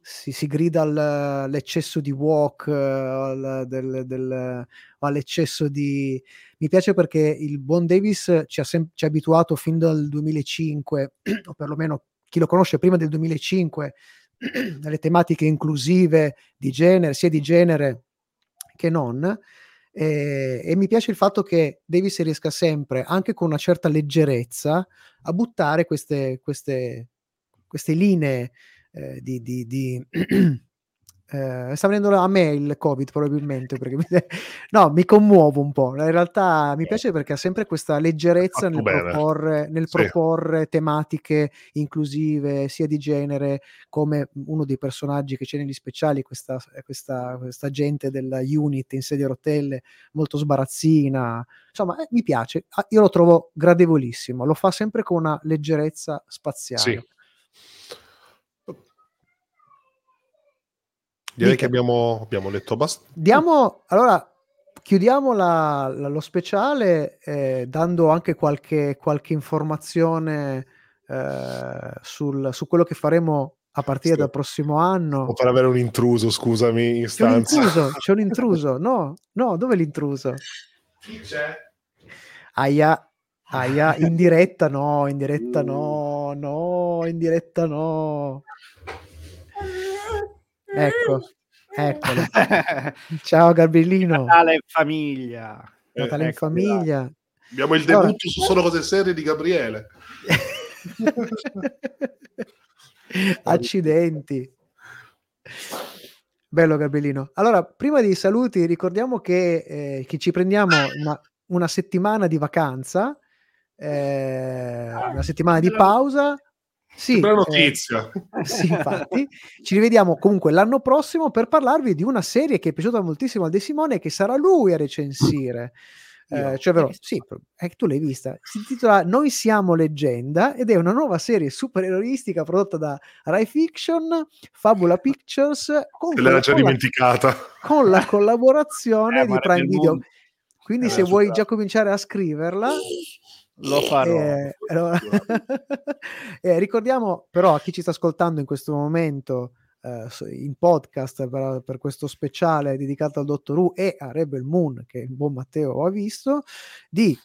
si, si grida al- all'eccesso di walk, eh, al- del- del- all'eccesso di... Mi piace perché il buon Davis ci ha, sem- ci ha abituato fin dal 2005, o perlomeno chi lo conosce prima del 2005, alle tematiche inclusive di genere, sia di genere che non. Eh, e mi piace il fatto che Davis riesca sempre, anche con una certa leggerezza, a buttare queste, queste, queste linee eh, di... di, di eh, sta venendo a me il covid probabilmente perché mi, no mi commuovo un po' in realtà mi piace perché ha sempre questa leggerezza nel proporre, nel Sì. proporre tematiche inclusive sia di genere come uno dei personaggi che c'è negli speciali, questa, questa, questa gente della unit in sedia a rotelle molto sbarazzina. Insomma, eh, mi piace, Ah, io lo trovo gradevolissimo, lo fa sempre con una leggerezza spaziale. Sì. Direi Dica. che abbiamo, abbiamo detto abbastanza. Diamo, allora, chiudiamo la- la- lo speciale eh, dando anche qualche, qualche informazione eh, sul- su quello che faremo a partire Sì. dal prossimo anno. O per avere un intruso, scusami, in C'è un stanza. intruso, c'è un intruso. No, no, dove è l'intruso? Chi c'è? Aia, aia, in diretta no, in diretta no, no, in diretta no. Ecco, eccolo. Ciao Gabriellino, Natale in famiglia. Natale in Ecco, famiglia. Abbiamo il Allora- debutto su Solo Cose Serie di Gabriele. Accidenti. Bello Gabriellino. Allora, prima dei saluti, ricordiamo che, eh, che ci prendiamo una, una settimana di vacanza, eh, una settimana di pausa. Sì, Bella eh, notizia. sì, infatti. Ci rivediamo comunque l'anno prossimo per parlarvi di una serie che è piaciuta moltissimo al De Simone e che sarà lui a recensire. Eh, cioè, vero, sì, è che tu l'hai vista. Si intitola Noi siamo leggenda ed è una nuova serie supereroistica prodotta da Rai Fiction, Fabula Pictures, con, Se l'era con già la, dimenticata. con la collaborazione Eh, di Prime Video. Quindi, Eh, se vuoi già cominciare a scriverla, Lo farò. eh, allora- eh, ricordiamo però a chi ci sta ascoltando in questo momento eh, in podcast per, per questo speciale dedicato al Dottor Who e a Rebel Moon che il buon Matteo ha visto di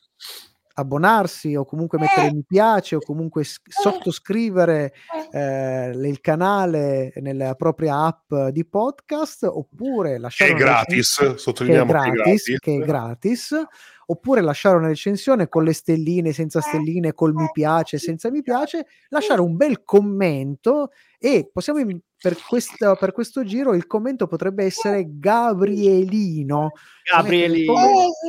abbonarsi o comunque mettere mi piace o comunque s- sottoscrivere eh, il canale nella propria app di podcast oppure Che lasciare è gratis, recensione- che è sottolineiamo che è gratis, gratis. che è gratis, oppure lasciare una recensione con le stelline, senza stelline, col mi piace, senza mi piace, lasciare un bel commento e possiamo per, questo, per questo giro il commento potrebbe essere Gabrielino. Gabrielino.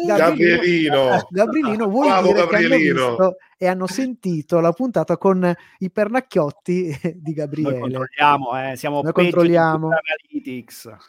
Gabrielino. Gabrielino vuol Bravo, dire che hanno Gabrielino. visto e hanno sentito la puntata con i pernacchiotti di Noi Gabriele. controlliamo, eh, siamo Noi controlliamo.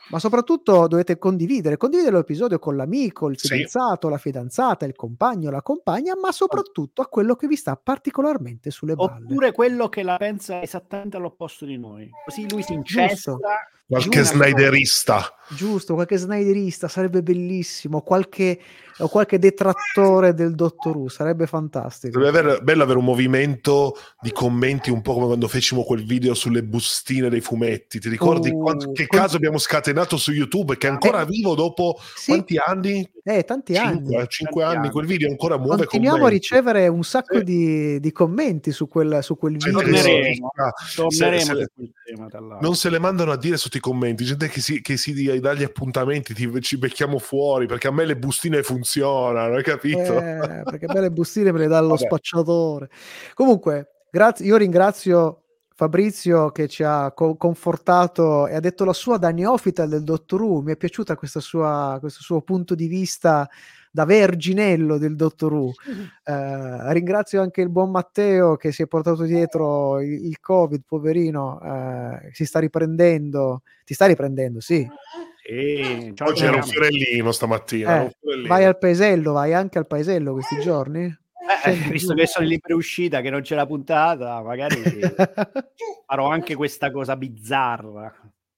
Ma soprattutto dovete condividere, condividere l'episodio con l'amico, il Sì. fidanzato, la fidanzata, il compagno, la compagna, ma soprattutto a quello che vi sta particolarmente sulle balle. Oppure quello che la pensa esattamente all'opposto di noi. Così lui si incesta. Qualche sniderista. Giusto, qualche sniderista sarebbe bellissimo, qualche, o qualche detrattore del Dottor Who, sarebbe fantastico. Deve avere, bello avere un movimento di commenti un po' come quando fecimo quel video sulle bustine dei fumetti. Ti ricordi Oh, quanto- che quel- caso abbiamo scatenato su YouTube che è ancora Eh, vivo dopo Sì, quanti anni? eh, tanti anni. Cinque, cinque Tanti anni. anni. Quel video ancora muove Continuiamo a commenti. ricevere un sacco Sì. di, di commenti su quel, su quel video. Torneremo. Torneremo se- se- su non se le mandano a dire sotto i commenti, gente che si, che si dà gli appuntamenti, ti- ci becchiamo fuori perché a me le bustine funzionano, hai capito? Eh, perché belle bustine me le dà lo spacciatore. Comunque, grazie, io ringrazio Fabrizio che ci ha co- confortato e ha detto la sua da neofita del Dottor Who. Mi è piaciuta questa sua, questo suo punto di vista da verginello del Dottor Who. Eh, ringrazio anche il buon Matteo che si è portato dietro il, il Covid, poverino, eh, si sta riprendendo. Ti sta riprendendo, sì. Sì, ciao, Oggi era un fiorellino stamattina. Eh, fiorellino. vai al paesello, vai anche al paesello questi giorni? Eh, Scendi visto che sono in libera uscita, che non c'è la puntata, magari farò anche questa cosa bizzarra.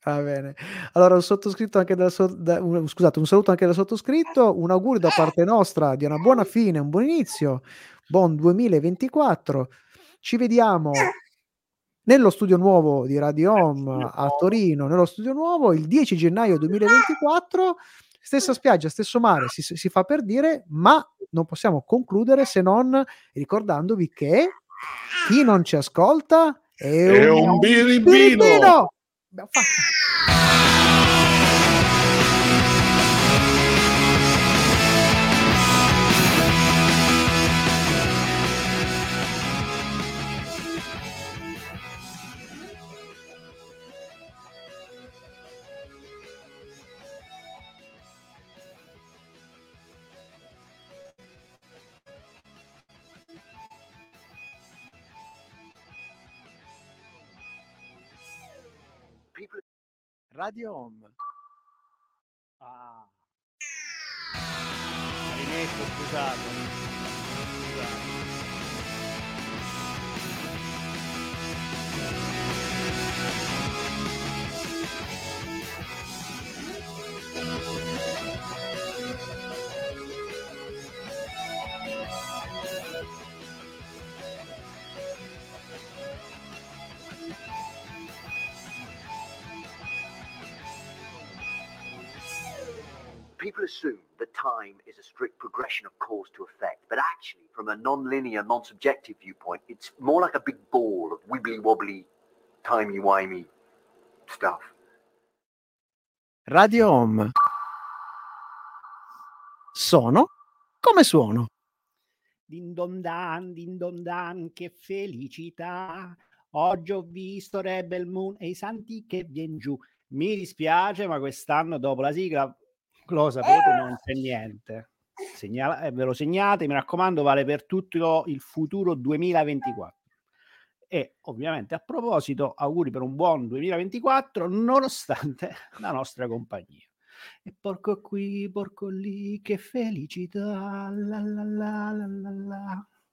Va bene. Allora, un sottoscritto anche dal so- da- un- scusate, un saluto anche dal sottoscritto, un augurio da parte nostra di una buona fine, un buon inizio, buon 2024. Ci vediamo nello studio nuovo di Radio Home a Torino, nello studio nuovo il 10 gennaio 2024. Stessa spiaggia, stesso mare, si, si fa per dire, ma non possiamo concludere se non ricordandovi che chi non ci ascolta è, È un birimbino! birimbino! Abbiamo fatto. Radio Home. Ah. Rimetto, scusate. Scusate. People assume that time is a strict progression of cause to effect, but actually, from a non-linear, non-subjective viewpoint, it's more like a big ball of wibbly wobbly, timey wimey stuff. Radio Home. Sono come suono. Din don dan, din don dan, che felicità. Oggi ho visto Rebel Moon e i santi che vien giù. Mi dispiace, ma quest'anno dopo la sigla, lo sapete, non c'è niente. Segnala- eh, ve lo segnate, mi raccomando, vale per tutto il futuro 2024. E ovviamente a proposito, auguri per un buon 2024, nonostante la nostra compagnia. E porco qui, porco lì, che felicità. La la la la la la.